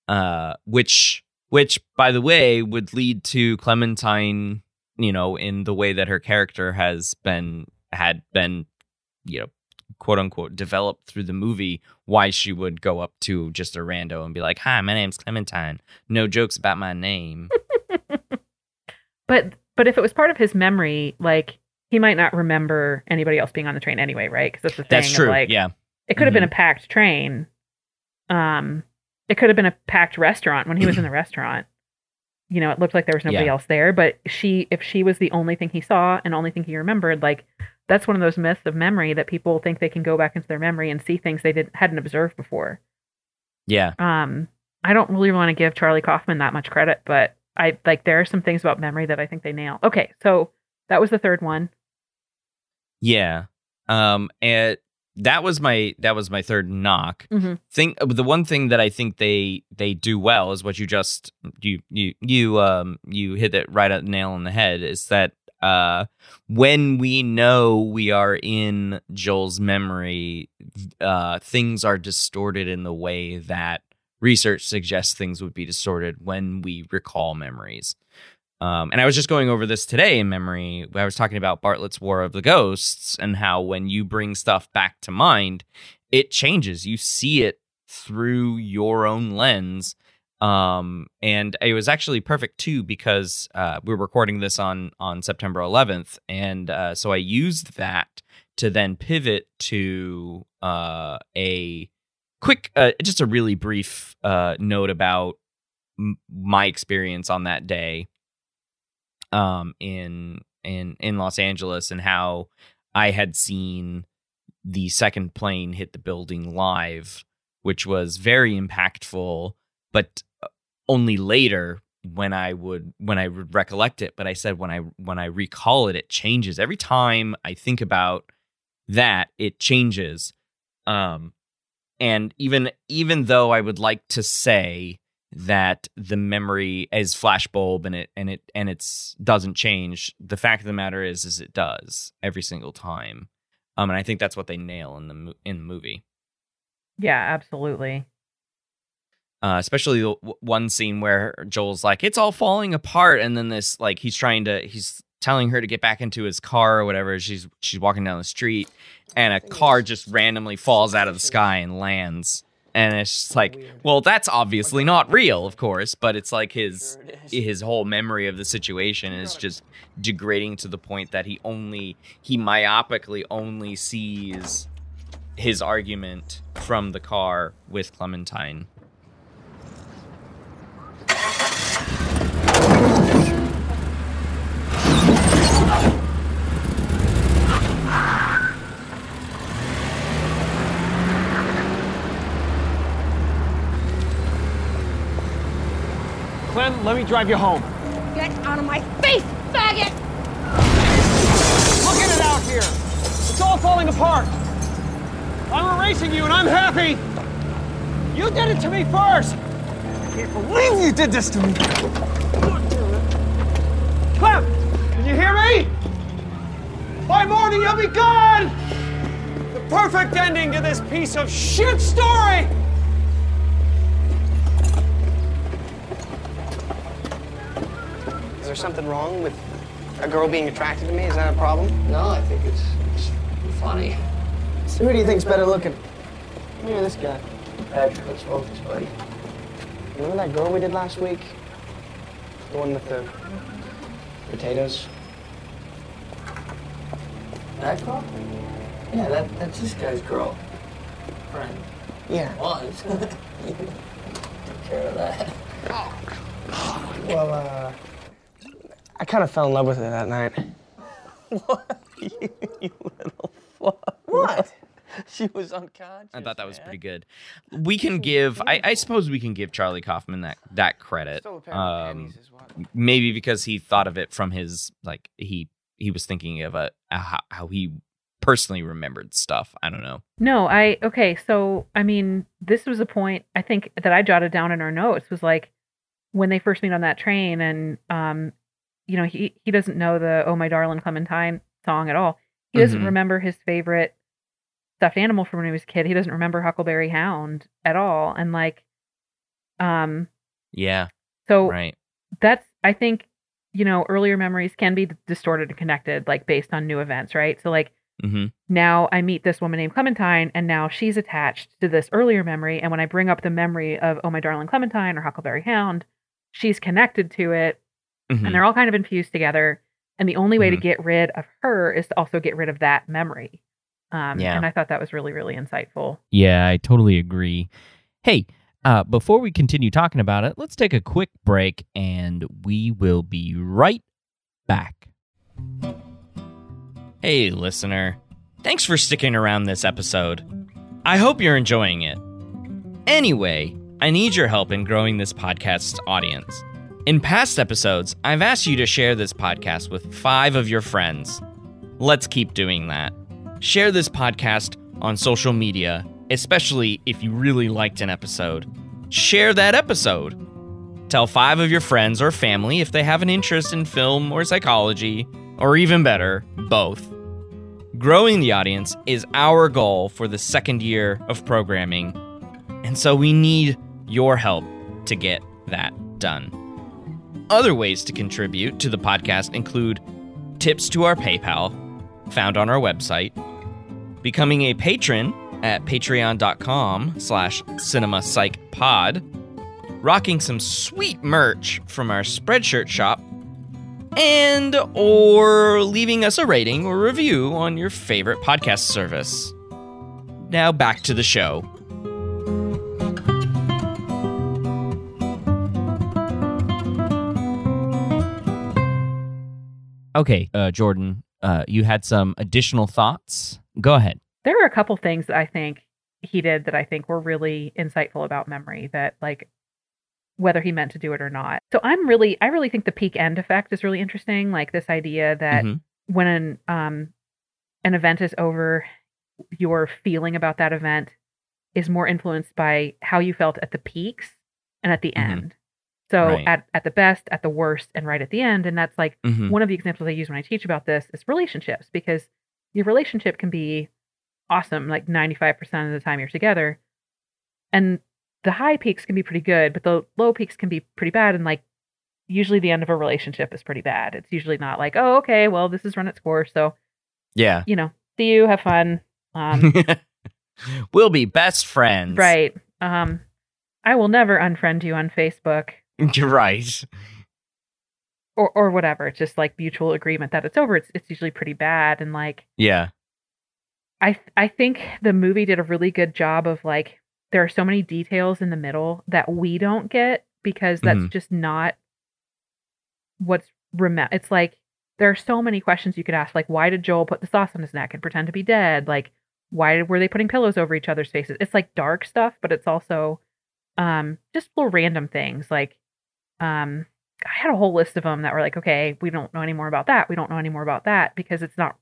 Uh, which which, by the way, would lead to Clementine, you know, in the way that her character has been had been, you know, quote unquote developed through the movie why she would go up to just a rando and be like, "Hi, my name's Clementine. No jokes about my name." [laughs] But but if it was part of his memory, like he might not remember anybody else being on the train anyway, right? Because that's the thing. That's of, true. like, yeah. it could have been a packed train. Um, it could have been a packed restaurant when he was in the [clears throat] restaurant. You know, it looked like there was nobody Yeah. else there. But she, if she was the only thing he saw and only thing he remembered, like that's one of those myths of memory that people think they can go back into their memory and see things they didn't hadn't observed before. Yeah. Um, I don't really want to give Charlie Kaufman that much credit, but I like there are some things about memory that I think they nail. Okay, so that was the third one. Yeah. Um and that was my that was my third knock. Mhm. Think the one thing that I think they they do well is what you just you you you um you hit it right at the nail on the head is that uh when we know we are in Joel's memory uh things are distorted in the way that research suggests things would be distorted when we recall memories. Um, and I was just going over this today in memory. I was talking about Bartlett's War of the Ghosts and how when you bring stuff back to mind, it changes. You see it through your own lens. Um, and it was actually perfect too because uh, we're recording this on on September 11th, and uh, so I used that to then pivot to uh, a quick, uh, just a really brief uh, note about m- my experience on that day um in in in Los Angeles and how I had seen the second plane hit the building live which was very impactful, but only later when I would when I would recollect it. But I said when I when I recall it, it changes every time I think about that. It changes, um, and even even though I would like to say that the memory is flashbulb and it and it and it's doesn't change, the fact of the matter is is it does every single time. Um, and I think that's what they nail in the in the movie. Yeah, absolutely. Uh, especially the w- one scene where Joel's like, "It's all falling apart," and then this like he's trying to he's telling her to get back into his car or whatever. She's she's walking down the street, and a car just randomly falls out of the sky and lands. And it's just like, well, that's obviously not real, of course, but it's like his his whole memory of the situation is just degrading to the point that he only he myopically only sees his argument from the car with Clementine. Clem, let me drive you home. Get out of my face, faggot! Look at it out here. It's all falling apart. I'm erasing you and I'm happy. You did it to me first. I can't believe you did this to me. Clem, can you hear me? By morning, you'll be gone. The perfect ending to this piece of shit story. There something wrong with a girl being attracted to me? Is that a problem? No, I think it's, it's funny. So who do you think's better looking? Me or this guy? Patrick, let's focus, buddy. Remember that girl we did last week? The one with the potatoes? That girl? Yeah, that, that's this guy's girl. Friend. Yeah. Was. [laughs] Took care of that. Well, uh, I kind of fell in love with her that night. [laughs] What? you, [laughs] you little fuck. What? [laughs] She was unconscious. I thought that was man. pretty good. We can give, I, I suppose, we can give Charlie Kaufman that that credit. Stole a pair of Um, is what. maybe because he thought of it from his like he he was thinking of a, a how, how he personally remembered stuff. I don't know. No, I okay, so I mean, this was a point I think that I jotted down in our notes was like when they first meet on that train and um you know, he he doesn't know the Oh My Darling Clementine song at all. He doesn't Mhm. remember his favorite stuffed animal from when he was a kid. He doesn't remember Huckleberry Hound at all and like um Yeah, so right. that's I think you know, earlier memories can be distorted and connected like based on new events, right? So like hmm now I meet this woman named Clementine, and now she's attached to this earlier memory. And when I bring up the memory of Oh My Darling Clementine or Huckleberry Hound, she's connected to it, Mhm. and they're all kind of infused together. And the only way to Mhm. get rid of her is to also get rid of that memory. Um, Yeah. And I thought that was really, really insightful. Yeah, I totally agree. Hey, uh, before we continue talking about it, let's take a quick break and we will be right back. Hey, listener. Thanks for sticking around this episode. I hope you're enjoying it. Anyway, I need your help in growing this podcast's audience. In past episodes, I've asked you to share this podcast with five of your friends. Let's keep doing that. Share this podcast on social media, especially if you really liked an episode. Share that episode. Tell five of your friends or family if they have an interest in film or psychology, or even better, both. Growing the audience is our goal for the second year of programming, and so we need your help to get that done. Other ways to contribute to the podcast include tips to our PayPal, found on our website, becoming a patron at patreon.com slash cinemapsychpod, rocking some sweet merch from our Spreadshirt shop, and or leaving us a rating or review on your favorite podcast service. Now back to the show. Okay, uh, Jordan, uh, you had some additional thoughts. Go ahead. There are a couple things that I think he did that I think were really insightful about memory that like whether he meant to do it or not. So I'm really I really think the peak end effect is really interesting like this idea that Mhm. when an um an event is over your feeling about that event is more influenced by how you felt at the peaks and at the Mhm. end. So Right. at at the best, at the worst, and right at the end. And that's like Mhm. one of the examples I use when I teach about this is relationships because your relationship can be awesome like 95% of the time you're together. And the high peaks can be pretty good, but the low peaks can be pretty bad. And like usually the end of a relationship is pretty bad. It's usually not like, oh, okay, well, this has run its course. So, Yeah. you know, see you, have fun. Um, [laughs] we'll be best friends. right. Um, I will never unfriend you on Facebook [laughs] You're right. or or whatever. It's just like mutual agreement that it's over. It's it's usually pretty bad. And like Yeah. I I think the movie did a really good job of like there are so many details in the middle that we don't get because that's Mhm. just not what's rem- it's like there are so many questions you could ask like why did Joel put the sauce on his neck and pretend to be dead like why were they putting pillows over each other's faces it's like dark stuff but it's also um just little random things like um I had a whole list of them that were like okay we don't know any more about that we don't know any more about that because it's not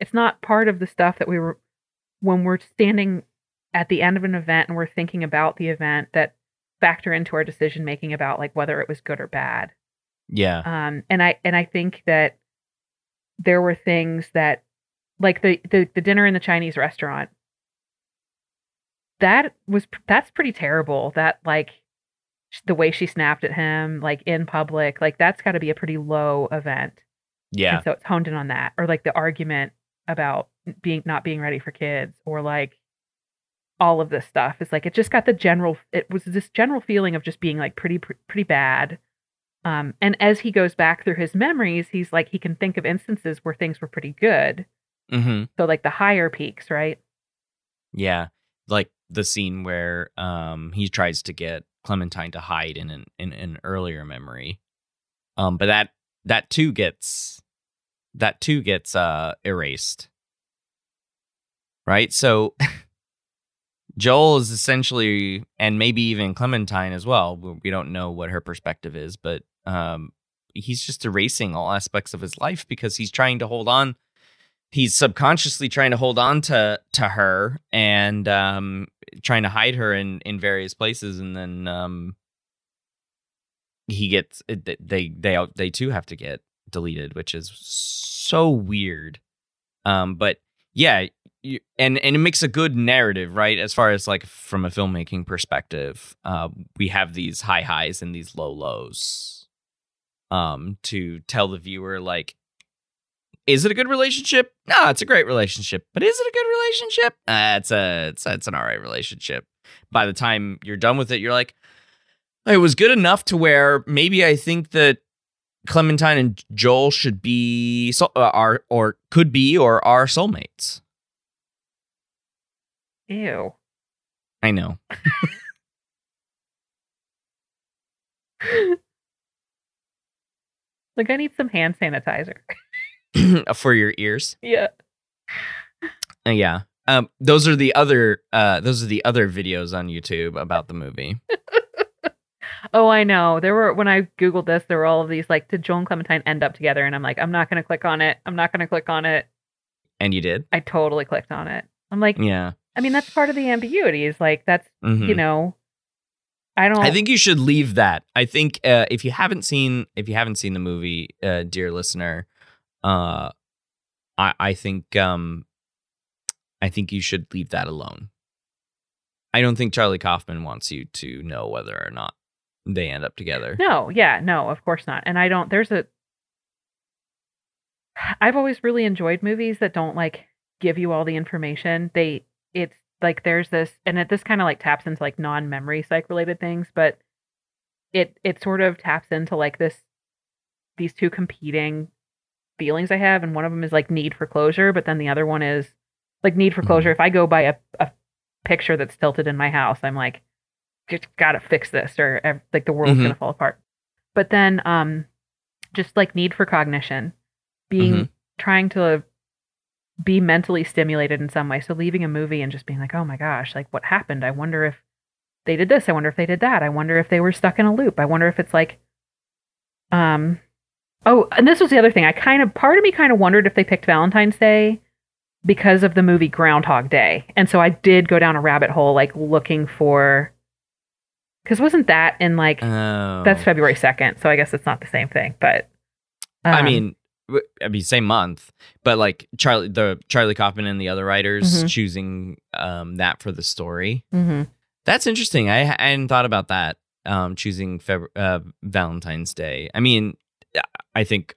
it's not part of the stuff that we were when we're standing at the end of an event and we're thinking about the event that factor into our decision making about like whether it was good or bad Yeah. um and i and i think that there were things that like the the, the dinner in the chinese restaurant that was that's pretty terrible that like the way she snapped at him like in public like that's got to be a pretty low event Yeah. and so it's honed in on that or like the argument about being not being ready for kids or like all of this stuff is like it just got the general it was this general feeling of just being like pretty pr- pretty bad um and as he goes back through his memories he's like he can think of instances where things were pretty good Mm-hmm. so like the higher peaks right Yeah. Like the scene where um he tries to get Clementine to hide in an in an earlier memory. Um but that that too gets that too gets uh erased. Right? So [laughs] Joel is essentially and maybe even Clementine as well. we- We don't know what her perspective is, but um he's just erasing all aspects of his life because he's trying to hold on he's subconsciously trying to hold on to to her and um trying to hide her in in various places. And then um he gets they they they, too have to get deleted which is so weird. Um but yeah you, and and it makes a good narrative right? As far as like from a filmmaking perspective uh we have these high highs and these low lows um to tell the viewer like is it a good relationship? No, it's a great relationship. But is it a good relationship? Uh, it's a it's, it's an all right relationship. By the time you're done with it, you're like, it was good enough to where maybe I think that Clementine and Joel should be so uh, are or could be or are soulmates. ew I know. [laughs] like i need some hand sanitizer [clears throat] For your ears. yeah Uh, yeah. Um, those are the other uh, those are the other videos on YouTube about the movie. [laughs] Oh, I know. There were when I googled this, there were all of these like, did Joel and Clementine end up together? And I'm like, I'm not going to click on it. I'm not going to click on it. And you did? I totally clicked on it. I'm like, Yeah. I mean, that's part of the ambiguity. Is like that's Mhm. you know, I don't. I think you should leave that. I think uh, if you haven't seen if you haven't seen the movie, uh, dear listener, uh, I I think um, I think you should leave that alone. I don't think Charlie Kaufman wants you to know whether or not they end up together. No, yeah, no, of course not. And I don't. There's a. I've always really enjoyed movies that don't like give you all the information. They it's like there's this, and it this kind of like taps into like non-memory psych related things, but it it sort of taps into like this these two competing feelings I have, and one of them is like need for closure, but then the other one is like need for closure. If I go by a, a picture that's tilted in my house, I'm like, just gotta fix this, or like the world's Mhm. gonna fall apart. But then, um, just like need for cognition, being Mhm. trying to be mentally stimulated in some way. So leaving a movie and just being like, oh my gosh, like what happened? I wonder if they did this. I wonder if they did that. I wonder if they were stuck in a loop. I wonder if it's like, um, oh, and this was the other thing. I kind of, part of me kind of wondered if they picked Valentine's Day because of the movie Groundhog Day. And so I did go down a rabbit hole, like looking for, because wasn't that in like, Oh. that's February 2nd. So I guess it's not the same thing, but. I um, mean, I mean, same month, but like Charlie, the Charlie Kaufman and the other writers Mhm. choosing um, that for the story. mhm. That's interesting. I, I hadn't thought about that. Um, choosing Feb- uh, Valentine's Day. I mean, I think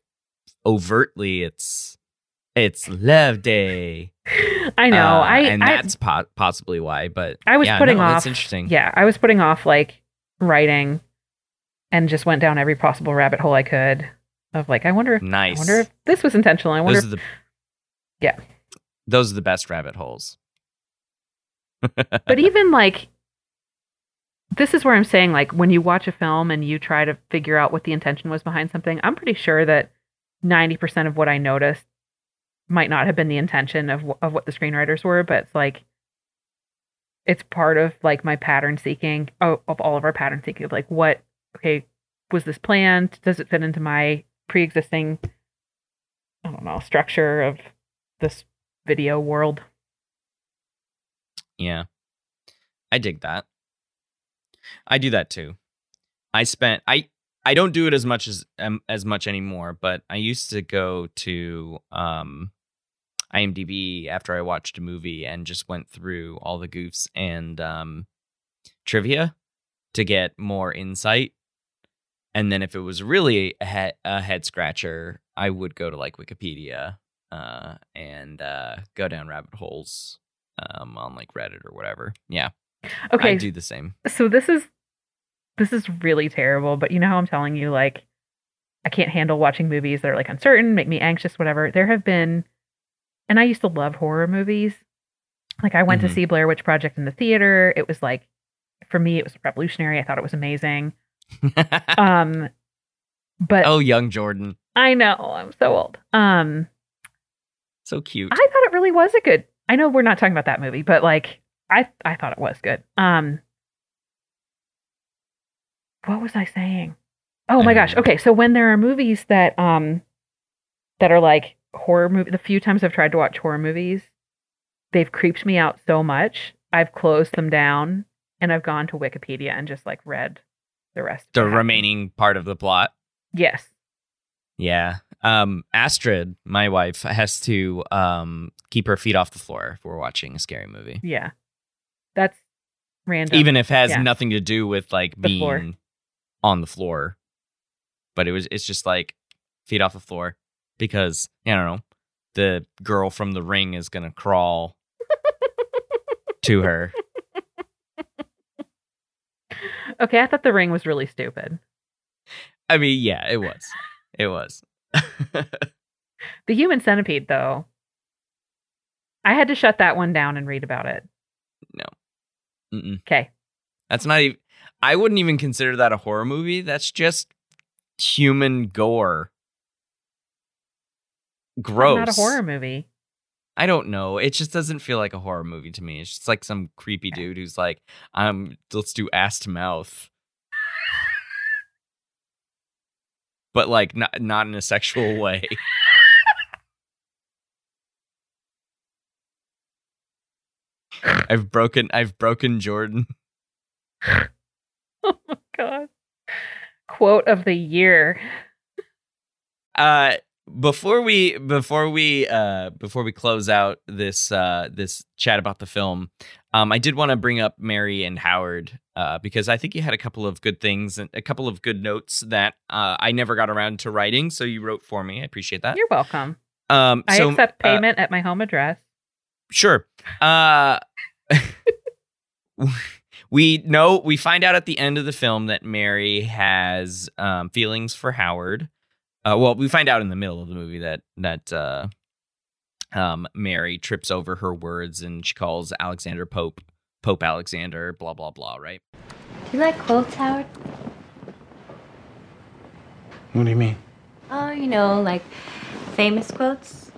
overtly it's it's Love Day. I know. Uh, I, and I, that's po- possibly why. But I was yeah, putting no, off. That's interesting. Yeah, I was putting off like writing, and just went down every possible rabbit hole I could of like, I wonder if Nice. I wonder if this was intentional. I wonder. Those If, the yeah, those are the best rabbit holes. [laughs] but even like, this is where I'm saying like when you watch a film and you try to figure out what the intention was behind something, I'm pretty sure that ninety percent of what I noticed might not have been the intention of of what the screenwriters were, but it's like. It's part of like my pattern seeking, of all of our pattern seeking of like what okay, was this planned? Does it fit into my pre-existing, I don't know, structure of this video world? Yeah. I dig that. I do that too. I spent I I don't do it as much as um, as much anymore, but I used to go to um IMDb after I watched a movie and just went through all the goofs and um trivia to get more insight. And then if it was really a a head scratcher, I would go to like Wikipedia uh and uh go down rabbit holes um on like Reddit or whatever. Yeah. Okay. I do the same. So this is this is really terrible, but you know how I'm telling you like I can't handle watching movies that are like uncertain, make me anxious, whatever. There have been and I used to love horror movies. Like I went Mhm. to see Blair Witch Project in the theater. It was like for me it was revolutionary. I thought it was amazing. [laughs] um but oh, young Jordan. I know, I'm so old. Um So cute. I thought it really was a good. I know we're not talking about that movie, but like I I thought it was good. Um What was I saying? Oh my gosh. Okay, so when there are movies that um that are like horror movie the few times I've tried to watch horror movies, they've creeped me out so much. I've closed them down and I've gone to Wikipedia and just like read the rest. Of the remaining part of the plot. Yes. Yeah. Um Astrid, my wife, has to um keep her feet off the floor if we're watching a scary movie. Yeah. That's random. Even if it has Yeah. nothing to do with like The being floor. on the floor. But it was it's just like feet off the floor because I don't know, the girl from the ring is gonna crawl [laughs] to her. Okay, I thought the ring was really stupid. I mean, yeah, it was. It was. [laughs] The human centipede, though, I had to shut that one down and read about it. No. Okay. That's not even. I wouldn't even consider that a horror movie. That's just human gore. Gross. Not a horror movie. I don't know. It just doesn't feel like a horror movie to me. It's just like some creepy dude who's like, "Um, let's do ass to mouth," but like not not in a sexual [laughs] way. I've broken. I've broken Jordan. [laughs] Oh my god. Quote of the year. uh before we before we uh before we close out this uh this chat about the film um i did want to bring up mary and howard uh because i think you had a couple of good things and a couple of good notes that uh i never got around to writing so you wrote for me i appreciate that You're welcome. um I so, accept uh, payment at my home address. Sure. Uh [laughs] we know we find out at the end of the film that Mary has um, feelings for Howard. Uh, well, we find out in the middle of the movie that that uh, um, Mary trips over her words and she calls Alexander Pope Pope Alexander. Blah blah blah. Right. Do you like quotes, Howard? What do you mean? Oh, you know, like famous quotes.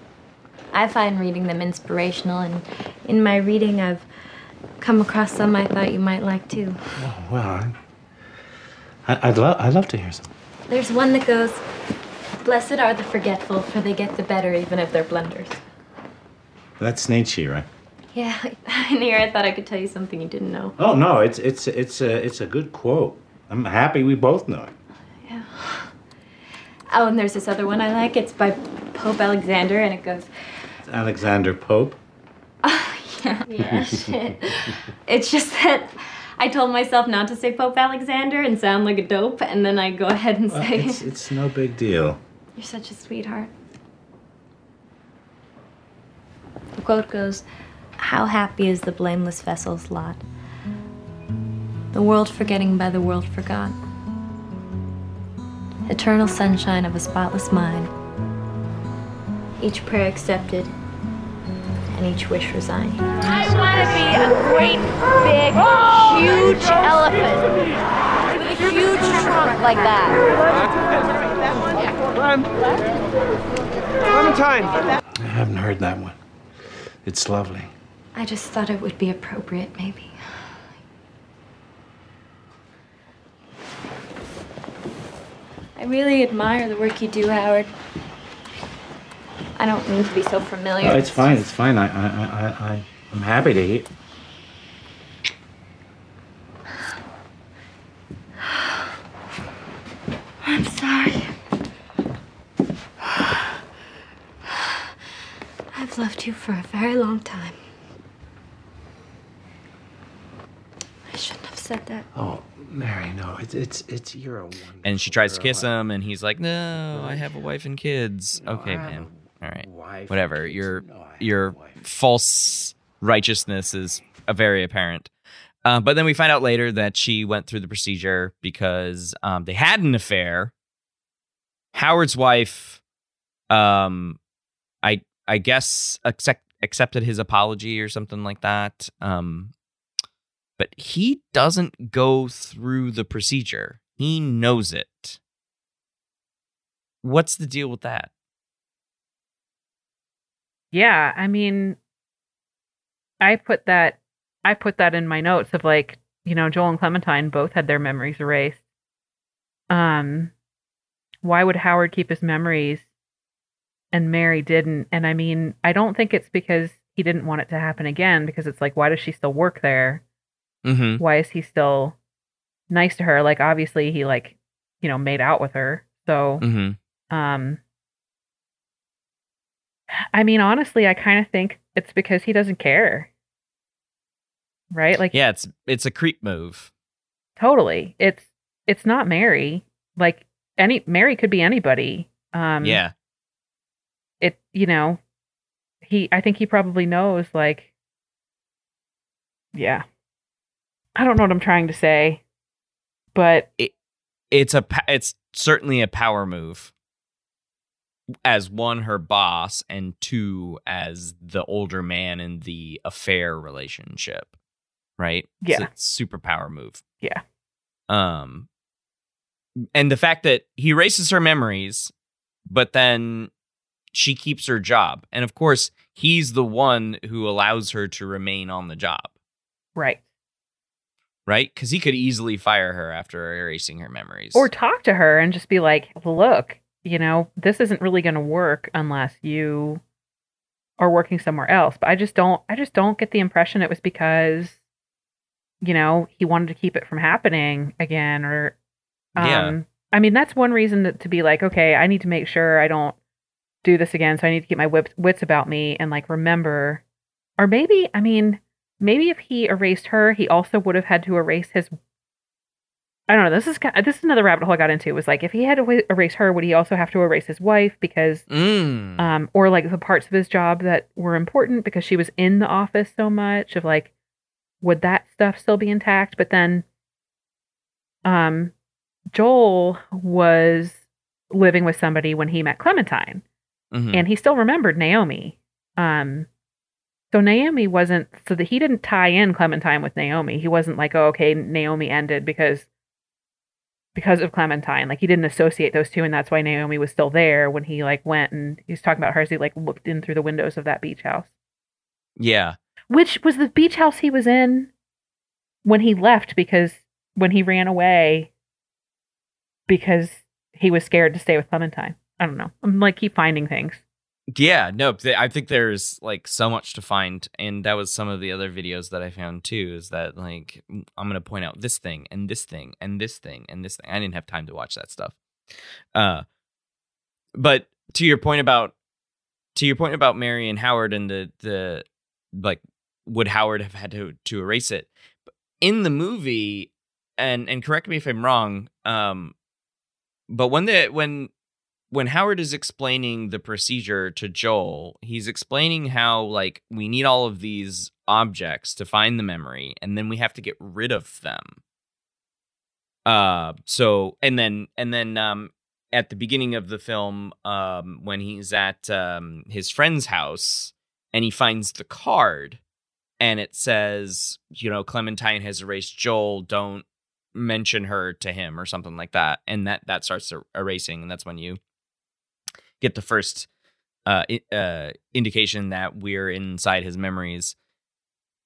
I find reading them inspirational, and in my reading, I've come across some I thought you might like too. Oh, Well, I, I'd, lo- I'd love to hear some. There's one that goes, Blessed are the forgetful, for they get the better even of their blunders. That's Nietzsche, right? Yeah, [laughs] in here I thought I could tell you something you didn't know. Oh no, it's it's it's a it's a good quote. I'm happy we both know it. Yeah. Oh, and there's this other one I like. It's by Pope Alexander, and it goes, Alexander Pope. [laughs] yeah, yeah. It's just that I told myself not to say Pope Alexander and sound like a dope, and then I go ahead and Well, say, it's [laughs] it's no big deal. You're such a sweetheart. The quote goes, How happy is the blameless vessel's lot? The world forgetting by the world forgot. Eternal sunshine of a spotless mind. Each prayer accepted, and each wish resigned. I want to be a great, big, huge elephant with a huge trunk like that. Clementine! I haven't heard that one. It's lovely. I just thought it would be appropriate, maybe. I really admire the work you do, Howard. I don't mean to be so familiar. Oh, it's fine. It's fine. I I I I I'm happy to eat. I'm sorry. I've loved you for a very long time. I shouldn't have said that. Oh, Mary, no. It's it's it's you're a one. And she tries to kiss him, and he's like, "No, I have a wife and kids." Okay, man. All right, whatever. Your your false righteousness is very apparent. Uh, but then we find out later that she went through the procedure because um, they had an affair. Howard's wife, um, I I guess accept, accepted his apology or something like that. Um, but he doesn't go through the procedure. He knows it. What's the deal with that? Yeah, I mean, I put that I put that in my notes of like, you know, Joel and Clementine both had their memories erased. Um, why would Howard keep his memories and Mary didn't? And I mean, I don't think it's because he didn't want it to happen again. Because it's like, why does she still work there? Mm-hmm. Why is he still nice to her? Like, obviously, he like, you know, made out with her. So, Mm-hmm. um, I mean, honestly, I kind of think it's because he doesn't care. Right? Like, Yeah, it's it's a creep move. totally. It's it's not Mary. Like any Mary could be anybody. Um, yeah. It you know, he. I think he probably knows. Like, yeah. I don't know what I'm trying to say, but it, it's a it's certainly a power move as one her boss and two as the older man in the affair relationship right? Yeah It's a super power move. Yeah. um and the fact that he erases her memories but then she keeps her job. And of course he's the one who allows her to remain on the job. Right. right? Because he could easily fire her after erasing her memories. Or talk to her and just be like, look, you know, this isn't really going to work unless you are working somewhere else. But I just don't, I just don't get the impression it was because, you know, he wanted to keep it from happening again or, um, Yeah. I mean, that's one reason that, to be like, okay, I need to make sure I don't do this again. So I need to keep my wits, wits about me and like remember, or maybe, I mean, maybe if he erased her, he also would have had to erase his I don't know. This is ki- this is another rabbit hole I got into. Was like if he had to erase her, would he also have to erase his wife because, Mm. um, or like the parts of his job that were important because she was in the office so much? Of like, would that stuff still be intact? But then, um, Joel was living with somebody when he met Clementine, Mhm. and he still remembered Naomi. Um, so Naomi wasn't so that he didn't tie in Clementine with Naomi. He wasn't like, oh, okay, Naomi ended because because of Clementine. Like he didn't associate those two, and that's why Naomi was still there when he like went and he was talking about her as he like looked in through the windows of that beach house. Yeah. Which was the beach house he was in when he left because when he ran away because he was scared to stay with Clementine. I don't know. I'm like keep finding things. Yeah, no, I think there's like so much to find, and that was some of the other videos that I found too. Is that like I'm gonna point out this thing and this thing and this thing and this thing. I didn't have time to watch that stuff. Uh, but to your point about to your point about Mary and Howard and the the like would Howard have had to to erase it in the movie? And and correct me if I'm wrong. Um, but when the when when Howard is explaining the procedure to Joel, he's explaining how like we need all of these objects to find the memory and then we have to get rid of them. Uh so and then and then um at the beginning of the film um when he's at um his friend's house and he finds the card and it says, you know, Clementine has erased Joel, don't mention her to him or something like that and that that starts er- erasing and that's when you get the first uh, uh, indication that we're inside his memories.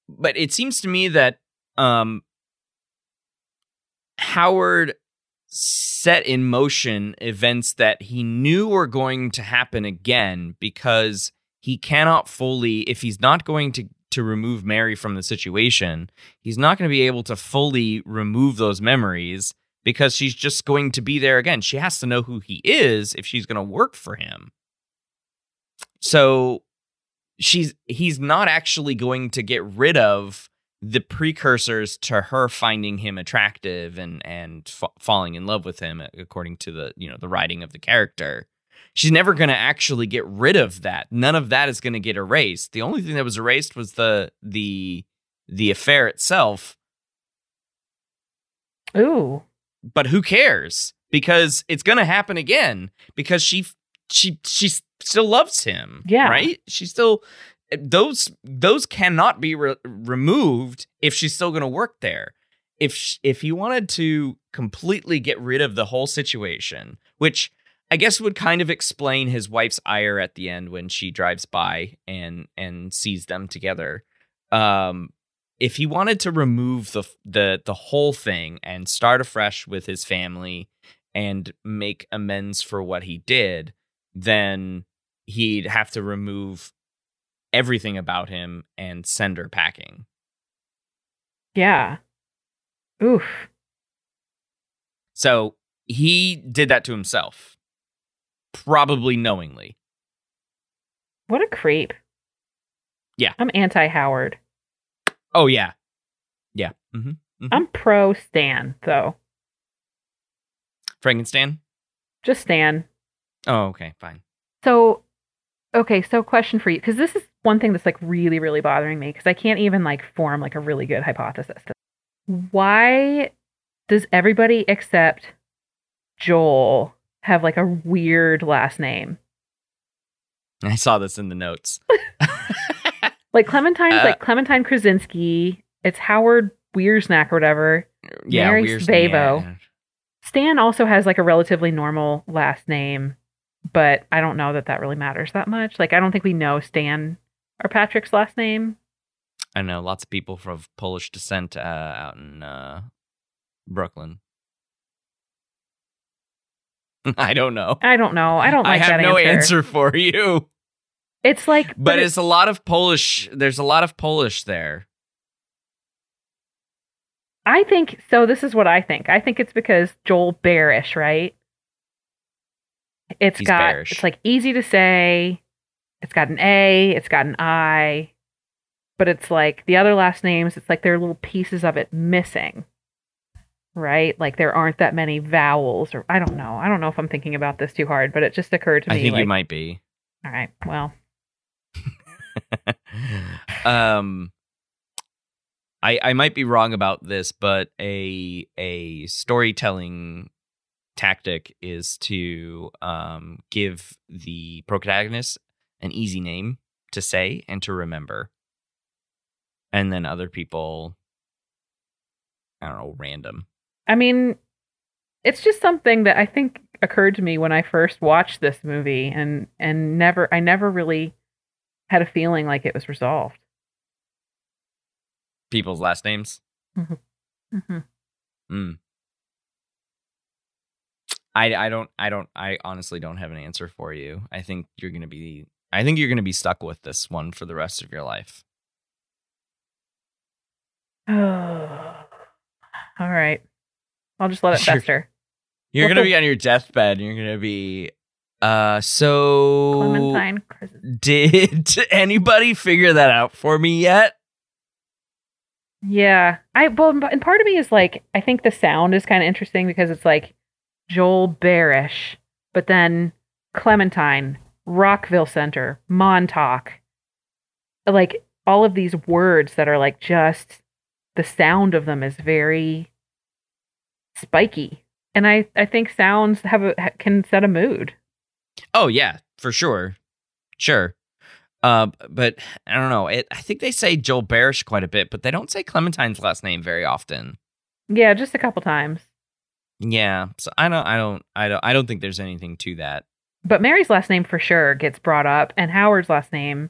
But it seems to me that um, Howard set in motion events that he knew were going to happen again because he cannot fully, if he's not going to to remove Mary from the situation, he's not going to be able to fully remove those memories because she's just going to be there again. She has to know who he is if she's going to work for him. So she's he's not actually going to get rid of the precursors to her finding him attractive and and falling in love with him according to the you know the writing of the character she's never going to actually get rid of that. None of that is going to get erased. The only thing that was erased was the the the affair itself. Ooh. But who cares? Because it's going to happen again because she she she still loves him. Yeah. Right? She still those those cannot be re- removed if she's still going to work there. If sh- if you wanted to completely get rid of the whole situation, which I guess would kind of explain his wife's ire at the end when she drives by and and sees them together. Um, if he wanted to remove the the the whole thing and start afresh with his family and make amends for what he did, then he'd have to remove everything about him and send her packing. Yeah. Oof. So he did that to himself probably knowingly. What a creep. Yeah. I'm anti Howard. Oh yeah. Yeah. Mm-hmm. Mm-hmm. I'm pro Stan though. Frankenstein? Just Stan. Oh, okay, fine. So okay, so question for you cuz this is one thing that's like really really bothering me cuz I can't even like form like a really good hypothesis. Why does everybody except Joel have like a weird last name. I saw this in the notes. [laughs] like Clementine's Uh, like Clementine Kruczynski. It's Howard Weiersnack or whatever. Yeah, Mary yeah. Stan also has like a relatively normal last name, but I don't know that that really matters that much. Like I don't think we know Stan or Patrick's last name. I know lots of people from Polish descent uh, out in uh, Brooklyn. [laughs] I don't know. I don't know. I don't like I have no answer. answer for you. It's like, But it- it's a lot of Polish. There's a lot of Polish there. I think so. This is what I think. I think it's because Joel Barish, right? It's He's got bearish. it's like easy to say. It's got an A. It's got an I. But it's like the other last names. It's like there are little pieces of it missing, right? Like there aren't that many vowels, or I don't know. I don't know if I'm thinking about this too hard, but it just occurred to me. I think like, you might be. All right. Well, [laughs] um I I might be wrong about this, but a a storytelling tactic is to um give the protagonist an easy name to say and to remember. And then other people I don't know, random. I mean, it's just something that I think occurred to me when I first watched this movie, and and never I never really had a feeling like it was resolved. People's last names. Mm-hmm. Mm. I I don't I don't I honestly don't have an answer for you. I think you're gonna be I think you're gonna be stuck with this one for the rest of your life. Oh, [sighs] all right. I'll just let it [laughs] You're- fester. [laughs] You're gonna be on your deathbed and you're gonna be uh so Clementine. did [laughs] anybody figure that out for me yet? Yeah, I well, and part of me is like, I think the sound is kind of interesting because it's like Joel Barish, but then Clementine, Rockville Centre, Montauk, like all of these words that are like just the sound of them is very spiky, and I I think sounds have a can set a mood. Oh yeah, for sure. Sure. Uh, but I don't know. It, I think they say Joel Barish quite a bit, but they don't say Clementine's last name very often. Yeah, just a couple times. Yeah, so I don't, I don't, I don't, I don't think there's anything to that. But Mary's last name for sure gets brought up, and Howard's last name.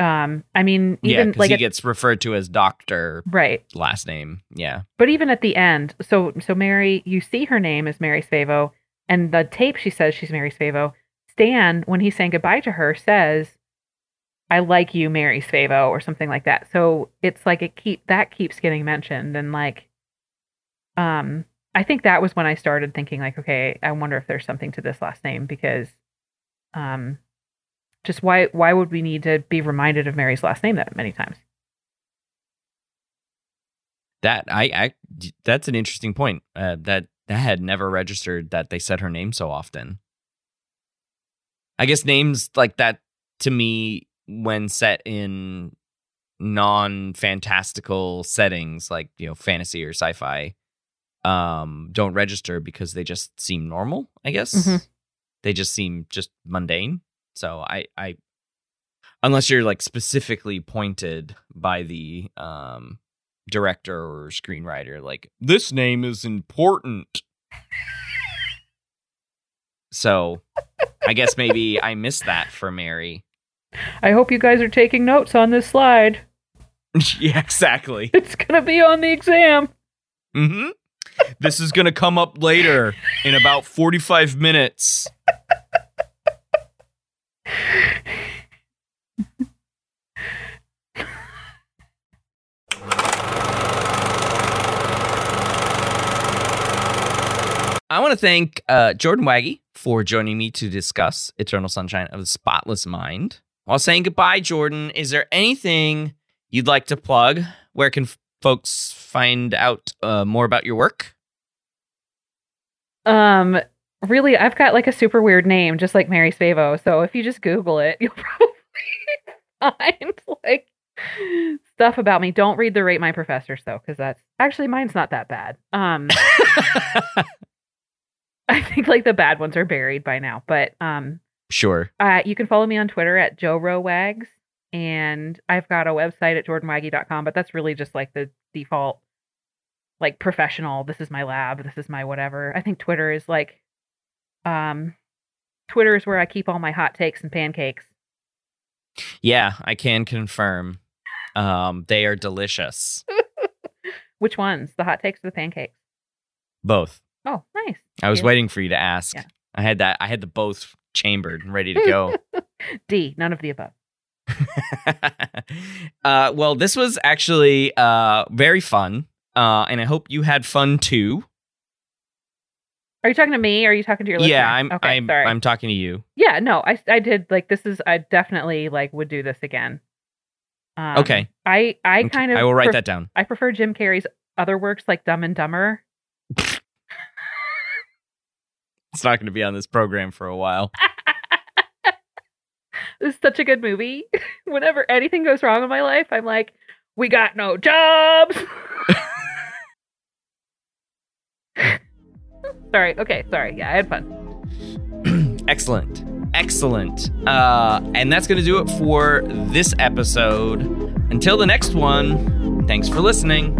Um, I mean, yeah, even because like he at- gets referred to as Doctor right. last name. Yeah, But even at the end, so so Mary, you see her name is Mary Svevo, and the tape she says she's Mary Svevo. Stan, when he's saying goodbye to her, says, "I like you, Mary Svevo," or something like that. So it's like it keep that keeps getting mentioned, and like, um, I think that was when I started thinking like, okay, I wonder if there's something to this last name because, um, just why why would we need to be reminded of Mary's last name that many times? that I, I, that's an interesting point. Uh, that that had never registered that they said her name so often. I guess names like that to me, when set in non-fantastical settings like you know fantasy or sci-fi, um, don't register because they just seem normal. I guess Mhm. they just seem just mundane. So I, I, unless you're like specifically pointed by the um director or screenwriter, like this name is important. So I guess maybe I missed that for Mary. I hope you guys are taking notes on this slide. [laughs] yeah, exactly. It's gonna be on the exam. hmm This is gonna come up later in about 45 minutes. [laughs] I want to thank uh, Jordan Wagge for joining me to discuss Eternal Sunshine of the Spotless Mind. While saying goodbye, Jordan, is there anything you'd like to plug? Where can f- folks find out uh, more about your work? Um, really, I've got like a super weird name, just like Mary Svevo. So if you just Google it, [laughs] you'll probably find like stuff about me. Don't read the Rate My Professors though, because that's actually mine's not that bad. Um, [laughs] [laughs] I think like the bad ones are buried by now, but um, Sure. uh, you can follow me on Twitter at Joe Row Wags, and I've got a website at jordanwagge.com, but that's really just like the default, like professional. This is my lab. This is my whatever. I think Twitter is like, um, Twitter is where I keep all my hot takes and pancakes. Yeah, I can confirm. Um, they are delicious. [laughs] Which ones? The hot takes or the pancakes? Both. Oh, nice. I was Yeah. waiting for you to ask. Yeah. I had that. I had the both chambered and ready to go. [laughs] D. None of the above. [laughs] uh, well, this was actually uh, very fun, uh, and I hope you had fun too. Are you talking to me? Or are you talking to your listener? Yeah, I'm. Okay, I'm. sorry. I'm talking to you. Yeah, no, I I did like this is I definitely like would do this again. Um, Okay. I I Okay, kind of I will write pref- that down. I prefer Jim Carrey's other works like Dumb and Dumber. It's not going to be on this program for a while. [laughs] This is such a good movie. [laughs] Whenever anything goes wrong in my life, I'm like, we got no jobs. [laughs] sorry. Okay. Sorry. Yeah, I had fun. [clears throat] Excellent. Excellent. Uh, and that's going to do it for this episode. Until the next one, thanks for listening.